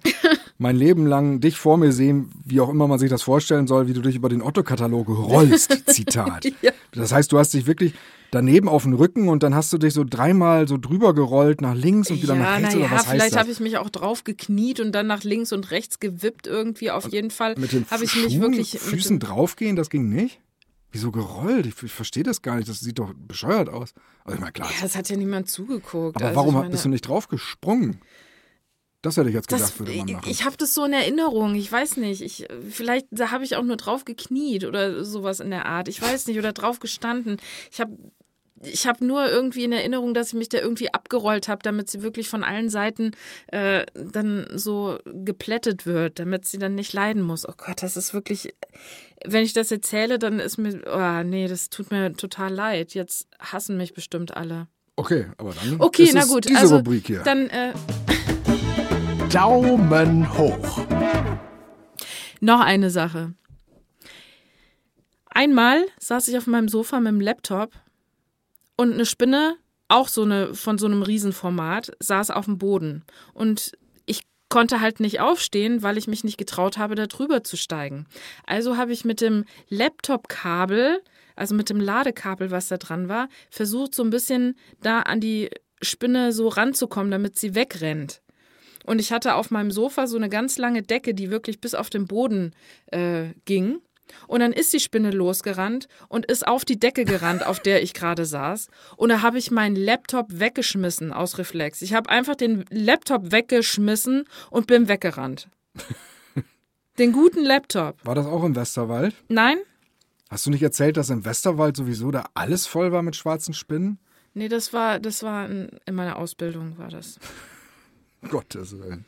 Speaker 1: mein Leben lang dich vor mir sehen, wie auch immer man sich das vorstellen soll, wie du dich über den Otto-Katalog rollst. Zitat. ja. Das heißt, du hast dich wirklich daneben auf den Rücken und dann hast du dich so dreimal so drüber gerollt nach links und wieder ja, nach rechts na ja, oder was
Speaker 2: vielleicht habe ich mich auch drauf gekniet und dann nach links und rechts gewippt irgendwie auf jeden Fall.
Speaker 1: Mit den
Speaker 2: habe
Speaker 1: ich mich wirklich Füßen draufgehen, das ging nicht? Wieso gerollt? Ich, ich verstehe das gar nicht. Das sieht doch bescheuert aus. Also ich meine, klar.
Speaker 2: Ja, das hat ja niemand zugeguckt.
Speaker 1: Aber
Speaker 2: also
Speaker 1: warum
Speaker 2: meine,
Speaker 1: bist du nicht drauf gesprungen? Das hätte ich jetzt gedacht,
Speaker 2: das,
Speaker 1: würde man machen.
Speaker 2: Ich habe das so in Erinnerung. Ich weiß nicht. Ich, vielleicht da habe ich auch nur drauf gekniet oder sowas in der Art. Ich weiß nicht. Oder drauf gestanden. Ich habe ich habe nur irgendwie in Erinnerung, dass ich mich da irgendwie abgerollt habe, damit sie wirklich von allen Seiten äh, dann so geplättet wird, damit sie dann nicht leiden muss. Oh Gott, das ist wirklich wenn ich das erzähle, dann ist mir, oh nee, das tut mir total leid. Jetzt hassen mich bestimmt alle.
Speaker 1: Okay, aber dann
Speaker 2: okay,
Speaker 1: ist
Speaker 2: na gut,
Speaker 1: diese
Speaker 2: also,
Speaker 1: Rubrik hier.
Speaker 2: Dann äh,
Speaker 3: Daumen hoch.
Speaker 2: Noch eine Sache. Einmal saß ich auf meinem Sofa mit dem Laptop und eine Spinne, auch so eine von so einem Riesenformat, saß auf dem Boden. Und konnte halt nicht aufstehen, weil ich mich nicht getraut habe, da drüber zu steigen. Also habe ich mit dem Laptop-Kabel also mit dem Ladekabel, was da dran war, versucht so ein bisschen da an die Spinne so ranzukommen, damit sie wegrennt. Und ich hatte auf meinem Sofa so eine ganz lange Decke, die wirklich bis auf den Boden äh, ging. Und dann ist die Spinne losgerannt und ist auf die Decke gerannt, auf der ich gerade saß. Und da habe ich meinen Laptop weggeschmissen aus Reflex. Ich habe einfach den Laptop weggeschmissen und bin weggerannt. Den guten Laptop.
Speaker 1: War das auch im Westerwald?
Speaker 2: Nein?
Speaker 1: Hast du nicht erzählt, dass im Westerwald sowieso da alles voll war mit schwarzen Spinnen?
Speaker 2: Nee, das war, das war in, in meiner Ausbildung, war das.
Speaker 1: Gottes Willen.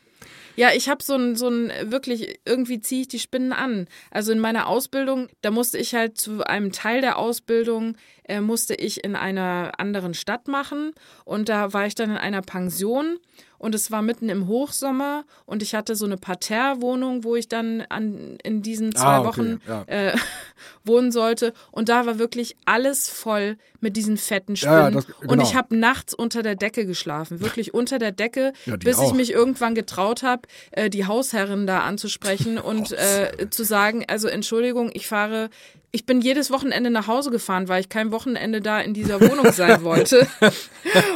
Speaker 2: Ja, ich habe so ein, so ein, wirklich, irgendwie ziehe ich die Spinnen an. Also in meiner Ausbildung, da musste ich halt zu einem Teil der Ausbildung, äh, musste ich in einer anderen Stadt machen. Und da war ich dann in einer Pension und es war mitten im Hochsommer und ich hatte so eine Parterre-Wohnung, wo ich dann an, in diesen zwei
Speaker 1: Ah, okay,
Speaker 2: Wochen
Speaker 1: ja.
Speaker 2: äh, wohnen sollte. Und da war wirklich alles voll mit diesen fetten Spinnen.
Speaker 1: Ja, das-
Speaker 2: Und
Speaker 1: genau.
Speaker 2: ich habe nachts unter der Decke geschlafen, wirklich unter der Decke,
Speaker 1: Ja,
Speaker 2: bis ich
Speaker 1: auch.
Speaker 2: mich irgendwann getraut habe, äh, die Hausherrin da anzusprechen und äh, zu sagen, also Entschuldigung, ich fahre, ich bin jedes Wochenende nach Hause gefahren, weil ich kein Wochenende da in dieser Wohnung sein wollte.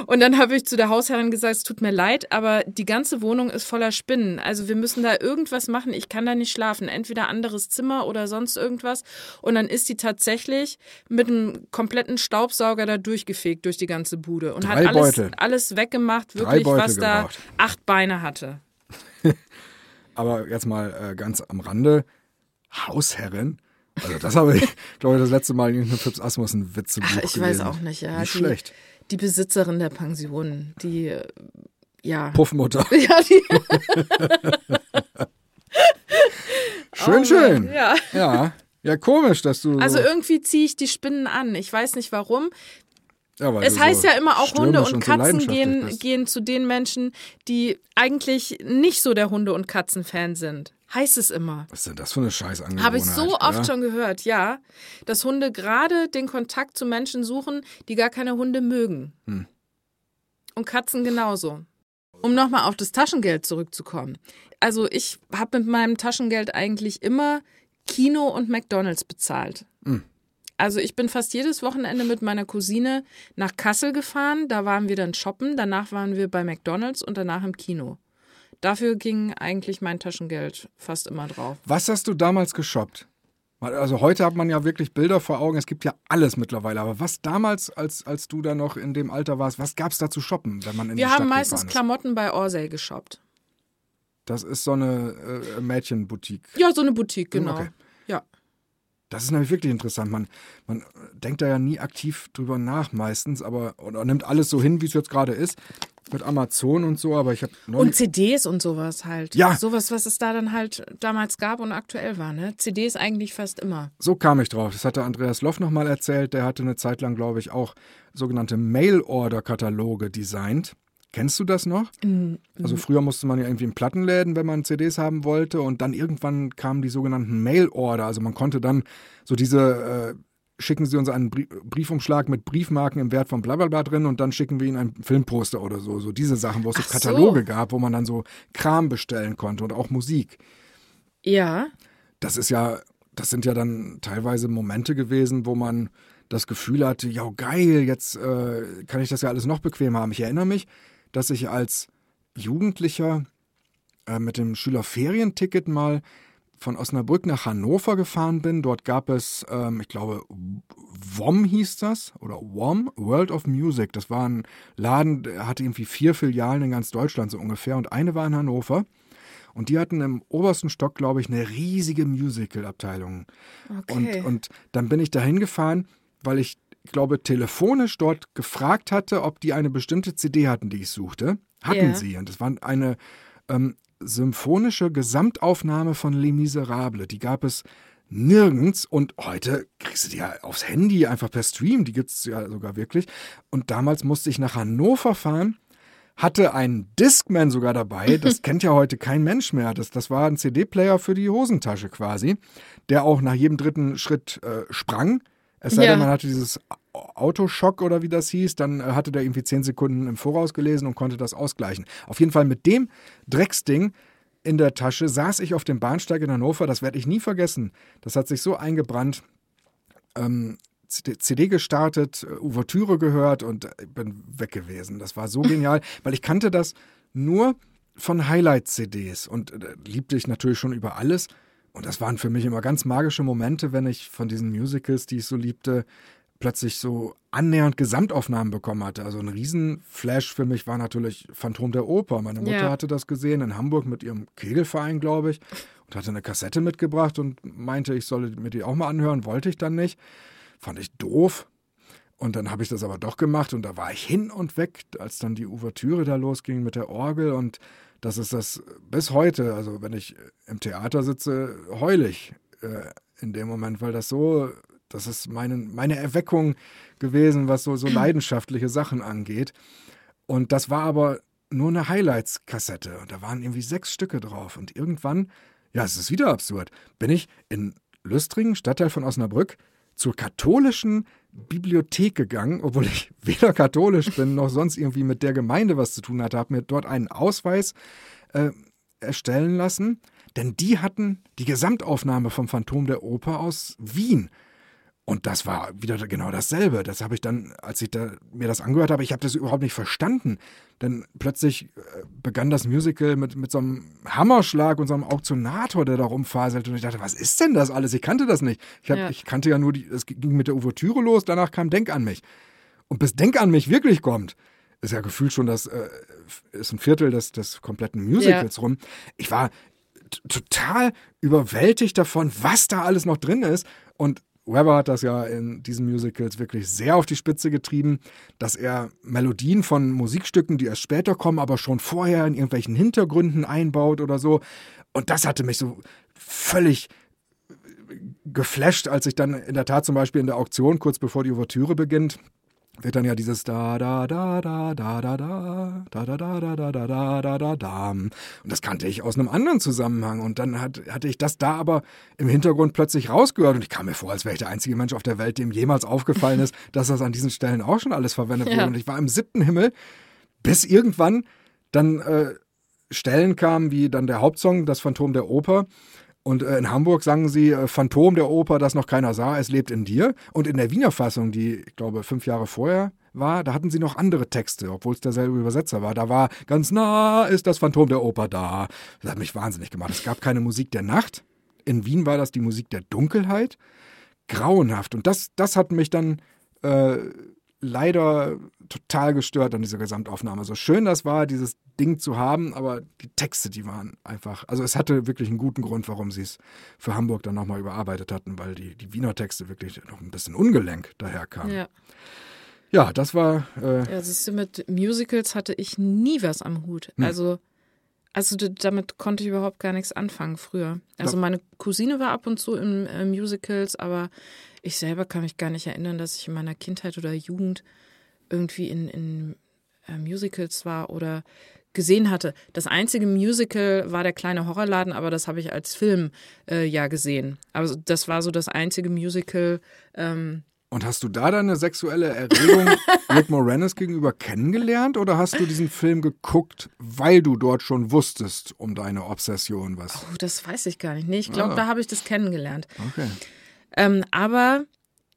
Speaker 2: Und dann habe ich zu der Hausherrin gesagt, es tut mir leid, aber die ganze Wohnung ist voller Spinnen. Also wir müssen da irgendwas machen. Ich kann da nicht schlafen. Entweder anderes Zimmer oder sonst irgendwas. Und dann ist die tatsächlich mit einem kompletten Staubsauger da durchgefegt durch die ganze Bude und
Speaker 1: Drei
Speaker 2: hat alles,
Speaker 1: Beutel.
Speaker 2: alles weggemacht, wirklich, was da
Speaker 1: gebraucht.
Speaker 2: acht Beine hatte.
Speaker 1: Aber jetzt mal äh, ganz am Rande. Hausherrin? Also das habe ich, glaube ich, das letzte Mal in Fips Asmussen Witze
Speaker 2: Ach, ich weiß auch nicht, ja.
Speaker 1: Nicht
Speaker 2: die,
Speaker 1: schlecht.
Speaker 2: Die Besitzerin der Pension, die, äh, ja.
Speaker 1: Puffmutter.
Speaker 2: Ja, die,
Speaker 1: Schön,
Speaker 2: Oh
Speaker 1: schön.
Speaker 2: Ja.
Speaker 1: ja. Ja, komisch, dass du.
Speaker 2: Also
Speaker 1: so,
Speaker 2: irgendwie ziehe ich die Spinnen an. Ich weiß nicht warum.
Speaker 1: ja,
Speaker 2: Es heißt
Speaker 1: so
Speaker 2: ja immer auch Hunde und
Speaker 1: so
Speaker 2: Katzen
Speaker 1: leidenschaftlich
Speaker 2: gehen,
Speaker 1: bist.
Speaker 2: gehen zu den Menschen, die eigentlich nicht so der Hunde- und Katzenfan sind. Heißt es immer.
Speaker 1: Was ist denn das für eine Scheißangewohnheit?
Speaker 2: Habe ich so oft
Speaker 1: ja?
Speaker 2: schon gehört, ja. Dass Hunde gerade den Kontakt zu Menschen suchen, die gar keine Hunde mögen.
Speaker 1: Hm.
Speaker 2: Und Katzen genauso. Um nochmal auf das Taschengeld zurückzukommen. Also ich habe mit meinem Taschengeld eigentlich immer Kino und McDonalds bezahlt.
Speaker 1: Hm.
Speaker 2: Also ich bin fast jedes Wochenende mit meiner Cousine nach Kassel gefahren. Da waren wir dann shoppen. Danach waren wir bei McDonalds und danach im Kino. Dafür ging eigentlich mein Taschengeld fast immer drauf.
Speaker 1: Was hast du damals geshoppt? Also heute hat man ja wirklich Bilder vor Augen. Es gibt ja alles mittlerweile. Aber was damals, als, als du da noch in dem Alter warst, was gab es da zu shoppen, wenn man in die
Speaker 2: Wir
Speaker 1: Stadt
Speaker 2: haben meistens? Klamotten bei Orsay geshoppt.
Speaker 1: Das ist so eine äh, Mädchenboutique.
Speaker 2: Ja, so eine Boutique, genau.
Speaker 1: okay.
Speaker 2: Ja.
Speaker 1: Das ist nämlich wirklich interessant. Man, man denkt da ja nie aktiv drüber nach meistens, aber oder nimmt alles so hin, wie es jetzt gerade ist. Mit Amazon und so, aber ich habe
Speaker 2: Und CDs und sowas halt.
Speaker 1: Ja.
Speaker 2: Sowas, was es da dann halt damals gab und aktuell war, ne? CDs eigentlich fast immer.
Speaker 1: So kam ich drauf. Das hatte Andreas Loff nochmal erzählt. Der hatte eine Zeit lang, glaube ich, auch sogenannte Mail-Order-Kataloge designt. Kennst du das noch? Also früher musste man ja irgendwie in Plattenläden, wenn man CDs haben wollte. Und dann irgendwann kamen die sogenannten Mail-Order. Also man konnte dann so diese, äh, schicken Sie uns einen Brie- Briefumschlag mit Briefmarken im Wert von blablabla drin und dann schicken wir Ihnen ein Filmposter oder so. So diese Sachen, wo es so
Speaker 2: Ach so.
Speaker 1: Kataloge gab, wo man dann so Kram bestellen konnte und auch Musik.
Speaker 2: Ja.
Speaker 1: das ist ja, das sind ja dann teilweise Momente gewesen, wo man das Gefühl hatte, ja geil, jetzt äh, kann ich das ja alles noch bequemer haben. Ich erinnere mich, dass ich als Jugendlicher äh, mit dem Schülerferienticket mal von Osnabrück nach Hannover gefahren bin. Dort gab es, ähm, ich glaube, WOM hieß das oder WOM, World of Music. Das war ein Laden, der hatte irgendwie vier Filialen in ganz Deutschland so ungefähr und eine war in Hannover. Und die hatten im obersten Stock, glaube ich, eine riesige Musical-Abteilung.
Speaker 2: Okay.
Speaker 1: Und, und dann bin ich da hingefahren, weil ich, glaube, telefonisch dort gefragt hatte, ob die eine bestimmte CD hatten, die ich suchte. Hatten
Speaker 2: Ja.
Speaker 1: sie. Und das war eine ähm, symphonische Gesamtaufnahme von Les Miserables. Die gab es nirgends und heute kriegst du die ja aufs Handy einfach per Stream. Die gibt es ja sogar wirklich. Und damals musste ich nach Hannover fahren hatte einen Discman sogar dabei. Das kennt ja heute kein Mensch mehr. Das, das war ein CD-Player für die Hosentasche quasi, der auch nach jedem dritten Schritt äh, sprang. Es sei
Speaker 2: Ja.
Speaker 1: denn, man hatte dieses Autoschock oder wie das hieß, dann äh, hatte der irgendwie zehn Sekunden im Voraus gelesen und konnte das ausgleichen. Auf jeden Fall mit dem Drecksding in der Tasche saß ich auf dem Bahnsteig in Hannover. Das werde ich nie vergessen. Das hat sich so eingebrannt. Ähm, CD gestartet, Ouvertüre gehört und bin weg gewesen. Das war so genial, weil ich kannte das nur von Highlight-CDs und äh, liebte ich natürlich schon über alles. Und das waren für mich immer ganz magische Momente, wenn ich von diesen Musicals, die ich so liebte, plötzlich so annähernd Gesamtaufnahmen bekommen hatte. Also ein Riesenflash für mich war natürlich Phantom der Oper. Meine Mutter
Speaker 2: Ja.
Speaker 1: hatte das gesehen in Hamburg mit ihrem Kegelverein, glaube ich, und hatte eine Kassette mitgebracht und meinte, ich solle mir die auch mal anhören. Wollte ich dann nicht. Fand ich doof. Und dann habe ich das aber doch gemacht und da war ich hin und weg, als dann die Ouvertüre da losging mit der Orgel und das ist das bis heute, also wenn ich im Theater sitze, heul ich äh, in dem Moment, weil das so, das ist meine, meine Erweckung gewesen, was so, so leidenschaftliche Sachen angeht. Und das war aber nur eine Highlights-Kassette und da waren irgendwie sechs Stücke drauf und irgendwann, ja, es ist wieder absurd, bin ich in Lüstringen, Stadtteil von Osnabrück, zur katholischen Bibliothek gegangen, obwohl ich weder katholisch bin noch sonst irgendwie mit der Gemeinde was zu tun hatte, habe mir dort einen Ausweis äh, erstellen lassen, denn die hatten die Gesamtaufnahme vom Phantom der Oper aus Wien. Und das war wieder genau dasselbe. Das habe ich dann, als ich da, mir das angehört habe, ich habe das überhaupt nicht verstanden. Denn plötzlich äh, begann das Musical mit, mit so einem Hammerschlag und so einem Auktionator, der da rumfaselt. Und ich dachte, was ist denn das alles? Ich kannte das nicht. Ich, hab,
Speaker 2: Ja.
Speaker 1: ich kannte ja nur, die, es ging mit der Ouvertüre los, danach kam Denk an mich. Und bis Denk an mich wirklich kommt, ist ja gefühlt schon das, äh, ist ein Viertel des, des kompletten Musicals rum. Ich war total überwältigt davon, was da alles noch drin ist. Und Weber hat das ja in diesen Musicals wirklich sehr auf die Spitze getrieben, dass er Melodien von Musikstücken, die erst später kommen, aber schon vorher in irgendwelchen Hintergründen einbaut oder so. Und das hatte mich so völlig geflasht, als ich dann in der Tat zum Beispiel in der Auktion, kurz bevor die Ouvertüre beginnt, wird dann ja dieses da da da da da da da da da da da da da da da da da und das kannte ich aus einem anderen Zusammenhang und dann hat, hatte ich das da aber im Hintergrund plötzlich rausgehört und ich kam mir vor, als wäre ich der einzige Mensch auf der Welt, dem jemals aufgefallen ist, dass das an diesen Stellen auch schon alles verwendet wurde und ich war im siebten Himmel, bis irgendwann dann äh, Stellen kamen wie dann der Hauptsong, das Phantom der Oper. Und äh, in Hamburg sangen sie äh, Phantom der Oper, das noch keiner sah, es lebt in dir. Und in der Wiener Fassung, die, ich glaube, fünf Jahre vorher war, da hatten sie noch andere Texte, obwohl es derselbe Übersetzer war. Da war ganz nah ist das Phantom der Oper da. Das hat mich wahnsinnig gemacht. Es gab keine Musik der Nacht. In Wien war das die Musik der Dunkelheit. Grauenhaft. Und das, das hat mich dann äh, leider total gestört an dieser Gesamtaufnahme. So schön das war, dieses Ding zu haben, aber die Texte, die waren einfach, also es hatte wirklich einen guten Grund, warum sie es für Hamburg dann nochmal überarbeitet hatten, weil die, die Wiener Texte wirklich noch ein bisschen ungelenk daherkamen. Ja,
Speaker 2: Ja.
Speaker 1: das war, äh,
Speaker 2: Ja, siehst du, mit Musicals hatte ich nie was am Hut.
Speaker 1: Hm.
Speaker 2: Also, also damit konnte ich überhaupt gar nichts anfangen früher. Also meine Cousine war ab und zu in äh, Musicals, aber ich selber kann mich gar nicht erinnern, dass ich in meiner Kindheit oder Jugend irgendwie in, in äh, Musicals war oder gesehen hatte. Das einzige Musical war der kleine Horrorladen, aber das habe ich als Film äh, ja gesehen. Also das war so das einzige Musical. Ähm,
Speaker 1: und hast du da deine sexuelle Erregung Rick Moranis gegenüber kennengelernt oder hast du diesen Film geguckt, weil du dort schon wusstest um deine Obsession was?
Speaker 2: oh, das weiß ich gar nicht. Nee, ich glaube,
Speaker 1: Ah.
Speaker 2: da habe ich das kennengelernt.
Speaker 1: Okay.
Speaker 2: Ähm, aber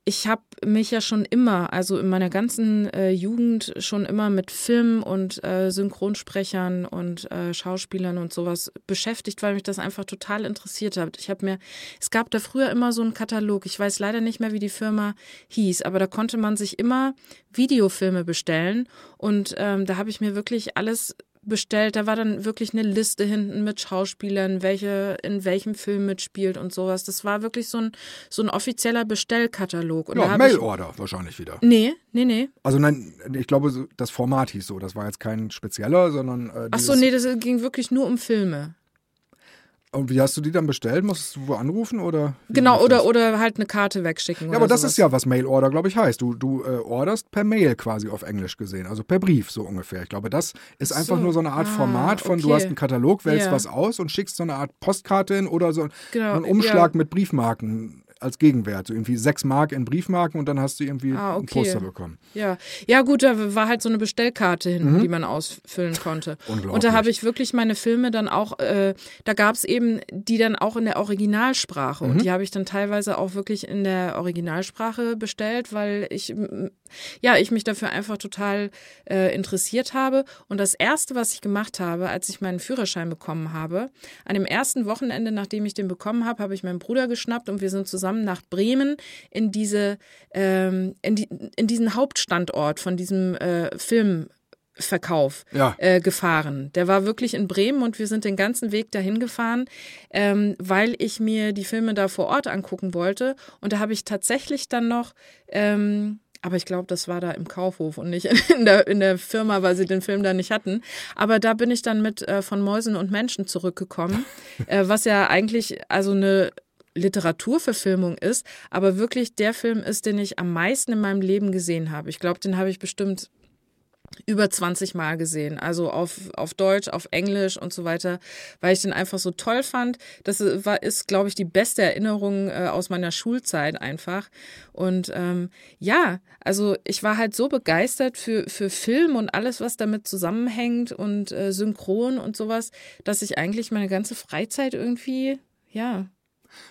Speaker 2: ich habe mich ja schon immer, also in meiner ganzen äh, Jugend schon immer mit Film und äh, Synchronsprechern und äh, Schauspielern und sowas beschäftigt, weil mich das einfach total interessiert hat. Ich habe mir, es gab da früher immer so einen Katalog. Ich weiß leider nicht mehr, wie die Firma hieß, aber da konnte man sich immer Videofilme bestellen und ähm, da habe ich mir wirklich alles bestellt. Da war dann wirklich eine Liste hinten mit Schauspielern, welche in welchem Film mitspielt und sowas. Das war wirklich so ein, so ein offizieller Bestellkatalog. Und
Speaker 1: Ja, Mailorder wahrscheinlich wieder.
Speaker 2: Nee, nee, nee.
Speaker 1: Also nein, ich glaube, das Format hieß so. Das war jetzt kein spezieller, sondern. Äh,
Speaker 2: Ach so, nee, das ging wirklich nur um Filme.
Speaker 1: Und wie hast du die dann bestellt? Musstest du wo anrufen oder?
Speaker 2: Genau, oder,
Speaker 1: das?
Speaker 2: oder halt eine Karte wegschicken.
Speaker 1: Ja, aber das
Speaker 2: sowas.
Speaker 1: ist ja, was Mailorder, glaube ich, heißt. Du, du äh, orderst per Mail quasi auf Englisch gesehen, also per Brief so ungefähr. Ich glaube, das ist
Speaker 2: Ach
Speaker 1: einfach
Speaker 2: so.
Speaker 1: nur so eine Art
Speaker 2: Ah,
Speaker 1: Format von, du
Speaker 2: okay.
Speaker 1: hast einen Katalog, wählst
Speaker 2: Ja.
Speaker 1: was aus und schickst so eine Art Postkarte hin oder so
Speaker 2: Genau,
Speaker 1: einen Umschlag
Speaker 2: ja.
Speaker 1: mit Briefmarken als Gegenwert. So irgendwie sechs Mark in Briefmarken und dann hast du irgendwie
Speaker 2: Ah,
Speaker 1: ein
Speaker 2: okay.
Speaker 1: Poster bekommen.
Speaker 2: Ja, ja gut, da war halt so eine Bestellkarte hinten,
Speaker 1: Mhm.
Speaker 2: die man ausfüllen konnte.
Speaker 1: Unglaublich.
Speaker 2: Und da habe ich wirklich meine Filme dann auch, äh, da gab es eben die dann auch in der Originalsprache.
Speaker 1: Mhm.
Speaker 2: Und die habe ich dann teilweise auch wirklich in der Originalsprache bestellt, weil ich, ja, ich mich dafür einfach total äh, interessiert habe. Und das Erste, was ich gemacht habe, als ich meinen Führerschein bekommen habe, an dem ersten Wochenende, nachdem ich den bekommen habe, habe ich meinen Bruder geschnappt und wir sind zusammen nach Bremen in diese, ähm, in, die, in diesen Hauptstandort von diesem äh, Filmverkauf
Speaker 1: Ja.
Speaker 2: äh, gefahren. Der war wirklich in Bremen und wir sind den ganzen Weg dahin gefahren, ähm, weil ich mir die Filme da vor Ort angucken wollte. Und da habe ich tatsächlich dann noch, ähm, aber ich glaube, das war da im Kaufhof und nicht in der, in der Firma, weil sie den Film da nicht hatten. Aber da bin ich dann mit äh, von Mäusen und Menschen zurückgekommen, äh, was ja eigentlich also eine Literaturverfilmung ist, aber wirklich der Film ist, den ich am meisten in meinem Leben gesehen habe. Ich glaube, den habe ich bestimmt über 20 Mal gesehen, also auf, auf Deutsch, auf Englisch und so weiter, weil ich den einfach so toll fand. Das war, ist, glaube ich, die beste Erinnerung äh, aus meiner Schulzeit einfach. Und ähm, ja, also ich war halt so begeistert für, für Film und alles, was damit zusammenhängt und äh, Synchron und sowas, dass ich eigentlich meine ganze Freizeit irgendwie, ja,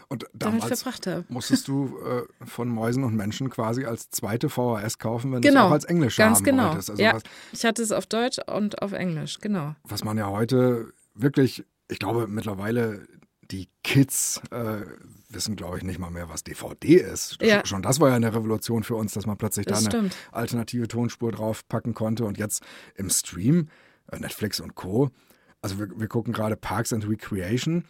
Speaker 1: Und
Speaker 2: damit
Speaker 1: damals
Speaker 2: verbracht habe.
Speaker 1: musstest du äh, von Mäusen und Menschen quasi als zweite VHS kaufen, wenn du
Speaker 2: Genau,
Speaker 1: es auch als Englisch
Speaker 2: ganz
Speaker 1: haben
Speaker 2: genau.
Speaker 1: wolltest. Also
Speaker 2: ja,
Speaker 1: was,
Speaker 2: ich hatte es auf Deutsch und auf Englisch, genau.
Speaker 1: was man ja heute wirklich, ich glaube mittlerweile die Kids äh, wissen, glaube ich, nicht mal mehr, was DVD ist.
Speaker 2: Ja.
Speaker 1: Schon das war ja eine Revolution für uns, dass man plötzlich
Speaker 2: Das
Speaker 1: da eine
Speaker 2: stimmt.
Speaker 1: alternative Tonspur draufpacken konnte. Und jetzt im Stream, äh, Netflix und Co. Also wir, wir gucken gerade Parks and Recreation.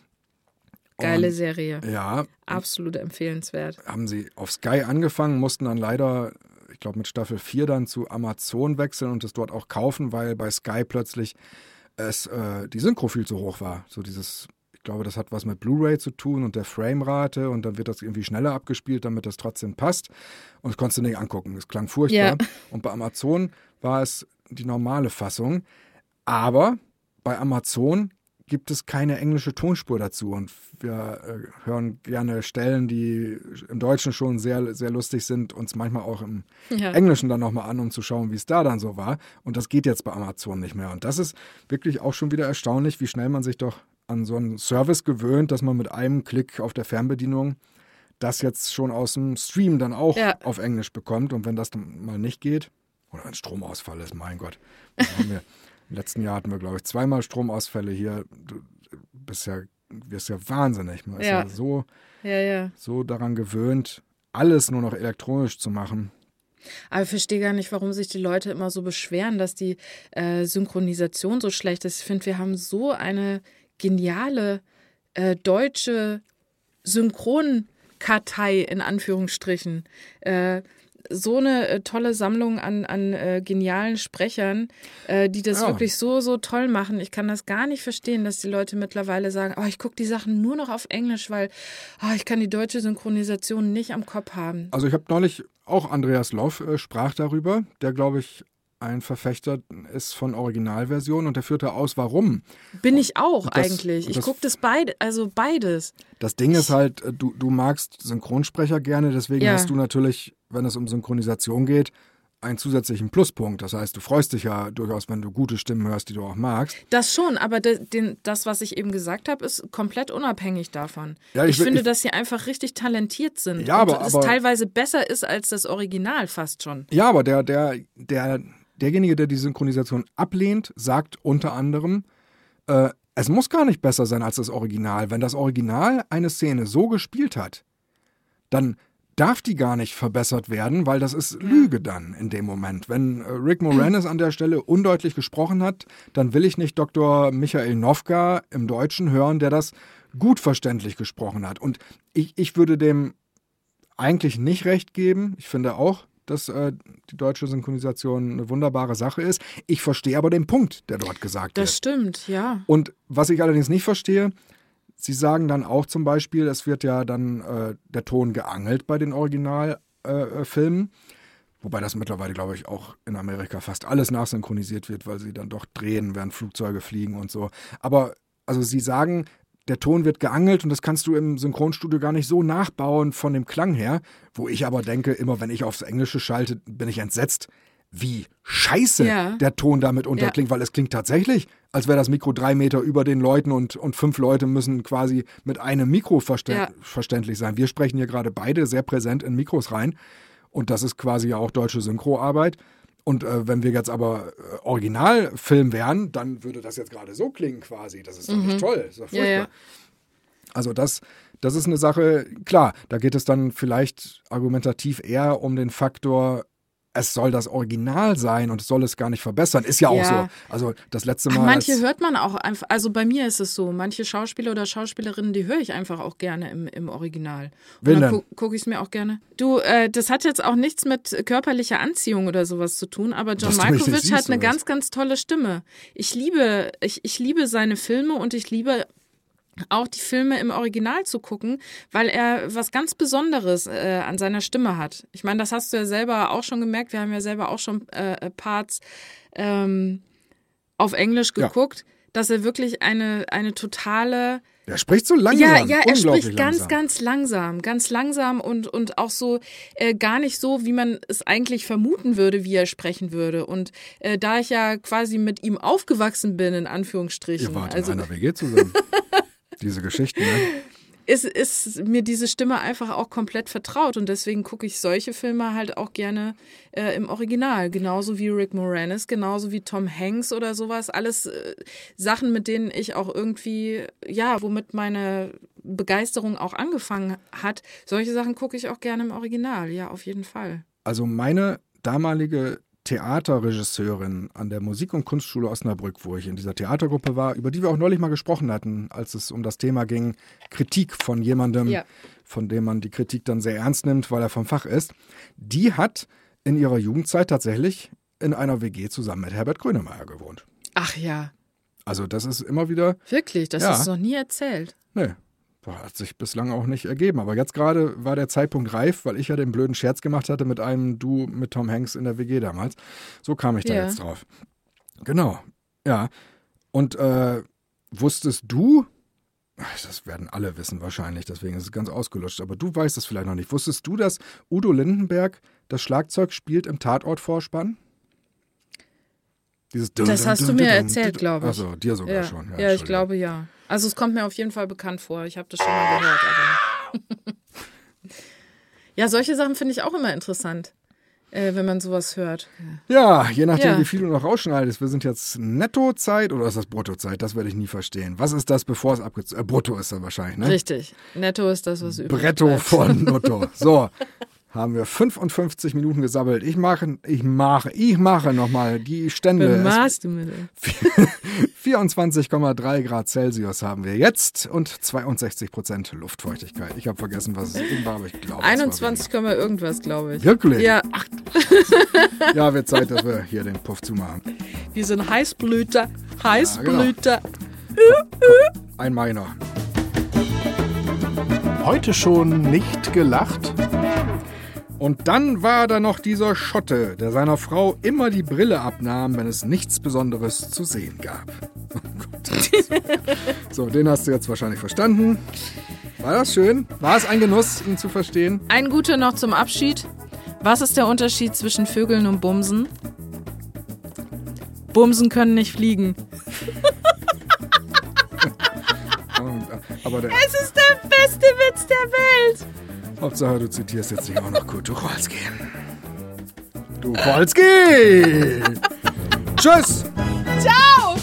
Speaker 2: Geile
Speaker 1: Und,
Speaker 2: Serie.
Speaker 1: Ja,
Speaker 2: Absolut empfehlenswert.
Speaker 1: haben sie auf Sky angefangen, mussten dann leider, ich glaube mit Staffel 4 dann zu Amazon wechseln und es dort auch kaufen, weil bei Sky plötzlich es äh, die Synchro viel zu hoch war. So dieses, ich glaube, das hat was mit Blu-ray zu tun und der Framerate und dann wird das irgendwie schneller abgespielt, damit das trotzdem passt. Und das konntest du nicht angucken. Es klang furchtbar.
Speaker 2: Ja.
Speaker 1: Und bei Amazon war es die normale Fassung. Aber bei Amazon gibt es keine englische Tonspur dazu. Und wir äh, hören gerne Stellen, die im Deutschen schon sehr, sehr lustig sind, uns manchmal auch im
Speaker 2: Ja.
Speaker 1: Englischen dann nochmal an, um zu schauen, wie es da dann so war. Und das geht jetzt bei Amazon nicht mehr. Und das ist wirklich auch schon wieder erstaunlich, wie schnell man sich doch an so einen Service gewöhnt, dass man mit einem Klick auf der Fernbedienung das jetzt schon aus dem Stream dann auch
Speaker 2: Ja.
Speaker 1: auf Englisch bekommt. Und wenn das dann mal nicht geht, oder ein Stromausfall ist, mein Gott. Das haben wir, Im letzten Jahr hatten wir, glaube ich, zweimal Stromausfälle hier. Du bist ja, wirst ja wahnsinnig. Man ist ja,
Speaker 2: Ja.
Speaker 1: so,
Speaker 2: Ja, ja.
Speaker 1: so daran gewöhnt, alles nur noch elektronisch zu machen.
Speaker 2: Aber ich verstehe gar nicht, warum sich die Leute immer so beschweren, dass die äh, Synchronisation so schlecht ist. Ich finde, wir haben so eine geniale äh, deutsche Synchronkartei in Anführungsstrichen. Äh, so eine äh, tolle Sammlung an, an äh, genialen Sprechern, äh, die das
Speaker 1: Ja.
Speaker 2: wirklich so, so toll machen. Ich kann das gar nicht verstehen, dass die Leute mittlerweile sagen, oh, ich gucke die Sachen nur noch auf Englisch, weil oh, ich kann die deutsche Synchronisation nicht am Kopf haben.
Speaker 1: Also ich habe neulich auch Andreas Loff äh, sprach darüber, der glaube ich ein Verfechter ist von Originalversion und der führte aus, warum.
Speaker 2: Bin ich auch
Speaker 1: das-
Speaker 2: eigentlich. Ich gucke das beide, also beides.
Speaker 1: Das Ding ist halt, äh, du, du magst Synchronsprecher gerne, deswegen
Speaker 2: Ja.
Speaker 1: hast du natürlich, wenn es um Synchronisation geht, einen zusätzlichen Pluspunkt. Das heißt, du freust dich ja durchaus, wenn du gute Stimmen hörst, die du auch magst.
Speaker 2: Das schon, aber de, den, das, was ich eben gesagt habe, ist komplett unabhängig davon.
Speaker 1: Ja, ich
Speaker 2: ich
Speaker 1: will-
Speaker 2: finde,
Speaker 1: ich-
Speaker 2: dass sie einfach richtig talentiert sind.
Speaker 1: Ja, aber-
Speaker 2: es
Speaker 1: aber-
Speaker 2: teilweise besser ist als das Original fast schon.
Speaker 1: Ja, aber der, der, der, derjenige, der die Synchronisation ablehnt, sagt unter anderem, äh, es muss gar nicht besser sein als das Original. Wenn das Original eine Szene so gespielt hat, dann darf die gar nicht verbessert werden, weil das ist Lüge dann in dem Moment. Wenn äh, Rick Moranis an der Stelle undeutlich gesprochen hat, dann will ich nicht Dr. Michael Nowka im Deutschen hören, der das gut verständlich gesprochen hat. Und ich, ich würde dem eigentlich nicht recht geben. Ich finde auch, dass äh, die deutsche Synchronisation eine wunderbare Sache ist. Ich verstehe aber den Punkt, der dort gesagt
Speaker 2: Das
Speaker 1: wird.
Speaker 2: stimmt, ja.
Speaker 1: Und was ich allerdings nicht verstehe, Sie sagen dann auch zum Beispiel, es wird ja dann äh, der Ton geangelt bei den Originalfilmen. Äh, Filmen. Wobei das mittlerweile, glaube ich, auch in Amerika fast alles nachsynchronisiert wird, weil sie dann doch drehen, während Flugzeuge fliegen und so. Aber also sie sagen, der Ton wird geangelt und das kannst du im Synchronstudio gar nicht so nachbauen von dem Klang her. Wo ich aber denke, immer wenn ich aufs Englische schalte, bin ich entsetzt, wie scheiße
Speaker 2: Ja.
Speaker 1: der Ton damit unterklingt, weil es klingt tatsächlich, als wäre das Mikro drei Meter über den Leuten und, und fünf Leute müssen quasi mit einem Mikro verstä
Speaker 2: Ja.
Speaker 1: verständlich sein. Wir sprechen hier gerade beide sehr präsent in Mikros rein und das ist quasi ja auch deutsche Synchroarbeit. Und äh, wenn wir jetzt aber äh, Originalfilm wären, dann würde das jetzt gerade so klingen quasi. Das ist doch nicht toll. Das ist doch
Speaker 2: Mhm. Ja,
Speaker 1: furchtbar.
Speaker 2: ja.
Speaker 1: Also das, das ist eine Sache, klar, da geht es dann vielleicht argumentativ eher um den Faktor, es soll das Original sein und es soll es gar nicht verbessern. Ist ja auch
Speaker 2: Ja.
Speaker 1: so. Also das letzte
Speaker 2: Ach,
Speaker 1: Mal.
Speaker 2: manche
Speaker 1: als-
Speaker 2: hört man auch einfach, also bei mir ist es so, manche Schauspieler oder Schauspielerinnen, die höre ich einfach auch gerne im, im Original. Und dann
Speaker 1: denn?
Speaker 2: gu gucke ich es mir auch gerne. Du, äh, das hat jetzt auch nichts mit körperlicher Anziehung oder sowas zu tun, aber John Malkovich hat eine ganz, ganz tolle Stimme. Ich liebe, ich, ich liebe seine Filme und ich liebe auch die Filme im Original zu gucken, weil er was ganz Besonderes äh, an seiner Stimme hat. Ich meine, das hast du ja selber auch schon gemerkt. Wir haben ja selber auch schon äh, Parts ähm, auf Englisch
Speaker 1: Ja.
Speaker 2: geguckt, dass er wirklich eine, eine totale
Speaker 1: Der spricht so langsam.
Speaker 2: ja, ja, er spricht ganz,
Speaker 1: langsam.
Speaker 2: ganz langsam, ganz langsam und, und auch so äh, gar nicht so, wie man es eigentlich vermuten würde, wie er sprechen würde. Und äh, da ich ja quasi mit ihm aufgewachsen bin, in Anführungsstrichen,
Speaker 1: Ihr wart
Speaker 2: also
Speaker 1: in einer WG zusammen. Diese Geschichten, ne?
Speaker 2: ist, ist mir diese Stimme einfach auch komplett vertraut und deswegen gucke ich solche Filme halt auch gerne äh, im Original. Genauso wie Rick Moranis, genauso wie Tom Hanks oder sowas. Alles äh, Sachen, mit denen ich auch irgendwie, ja, womit meine Begeisterung auch angefangen hat. Solche Sachen gucke ich auch gerne im Original, ja, auf jeden Fall.
Speaker 1: Also meine damalige Theaterregisseurin an der Musik- und Kunstschule Osnabrück, wo ich in dieser Theatergruppe war, über die wir auch neulich mal gesprochen hatten, als es um das Thema ging, Kritik von jemandem,
Speaker 2: Ja.
Speaker 1: von dem man die Kritik dann sehr ernst nimmt, weil er vom Fach ist, die hat in ihrer Jugendzeit tatsächlich in einer WG zusammen mit Herbert Grönemeyer gewohnt.
Speaker 2: Ach ja,
Speaker 1: Also das ist immer wieder,
Speaker 2: wirklich, das
Speaker 1: Ja.
Speaker 2: ist noch nie erzählt.
Speaker 1: ne, hat sich bislang auch nicht ergeben. Aber jetzt gerade war der Zeitpunkt reif, weil ich ja den blöden Scherz gemacht hatte mit einem Du mit Tom Hanks in der WG damals. So kam ich da
Speaker 2: Ja.
Speaker 1: jetzt drauf. Genau, ja. Und äh, wusstest du, das werden alle wissen wahrscheinlich, deswegen ist es ganz ausgelutscht, aber du weißt es vielleicht noch nicht. Wusstest du, dass Udo Lindenberg das Schlagzeug spielt im Tatortvorspann? Dieses
Speaker 2: Das hast du mir erzählt, glaube ich.
Speaker 1: Also dir sogar
Speaker 2: Ja,
Speaker 1: schon.
Speaker 2: ja, ich
Speaker 1: Entschuldigung.
Speaker 2: glaube ja. Also es kommt mir auf jeden Fall bekannt vor. Ich habe das schon mal gehört. Ja, solche Sachen finde ich auch immer interessant, äh, wenn man sowas hört.
Speaker 1: Ja, je nachdem,
Speaker 2: Ja.
Speaker 1: wie viel du noch rausschneidest. Wir sind jetzt Nettozeit oder ist das Bruttozeit? Das werde ich nie verstehen. Was ist das, bevor es abgezogen äh, Brutto ist dann wahrscheinlich, ne?
Speaker 2: Richtig. Netto ist das, was übrig
Speaker 1: Bretto
Speaker 2: bleibt.
Speaker 1: von Netto. So, haben wir 55 Minuten gesammelt. Ich mache, ich mache, ich mache nochmal die Stände.
Speaker 2: Machst du dem?
Speaker 1: 24,3 Grad Celsius haben wir jetzt und 62 Prozent Luftfeuchtigkeit. Ich habe vergessen, was es eben war, aber ich glaube. es war
Speaker 2: 21, Komma irgendwas, glaube ich.
Speaker 1: Wirklich?
Speaker 2: Ja,
Speaker 1: weniger. Ja, wird Zeit, dass wir hier den Puff zumachen.
Speaker 2: wir sind Heißblüter. Heißblüter.
Speaker 1: Ein meiner.
Speaker 3: Heute schon nicht gelacht?
Speaker 1: Und dann war da noch dieser Schotte, der seiner Frau immer die Brille abnahm, wenn es nichts Besonderes zu sehen gab. Oh Gott. so, den hast du jetzt wahrscheinlich verstanden. War das schön? War es ein Genuss, ihn zu verstehen?
Speaker 2: Ein guter noch zum Abschied. Was ist der Unterschied zwischen Vögeln und Bumsen? Bumsen können nicht fliegen.
Speaker 1: Aber der,
Speaker 2: Es ist der beste Witz der Welt.
Speaker 1: Hauptsache, du zitierst jetzt nicht auch noch Kurt Tucholsky. Tucholsky! Tschüss!
Speaker 2: Ciao.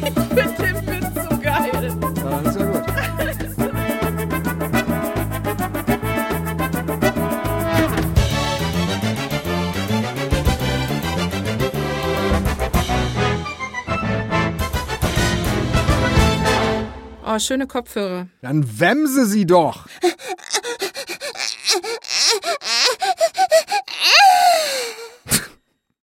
Speaker 2: Ich finde den Witz so geil.
Speaker 1: Ja, ist ja gut.
Speaker 2: Oh, schöne Kopfhörer.
Speaker 1: Dann wemse sie doch!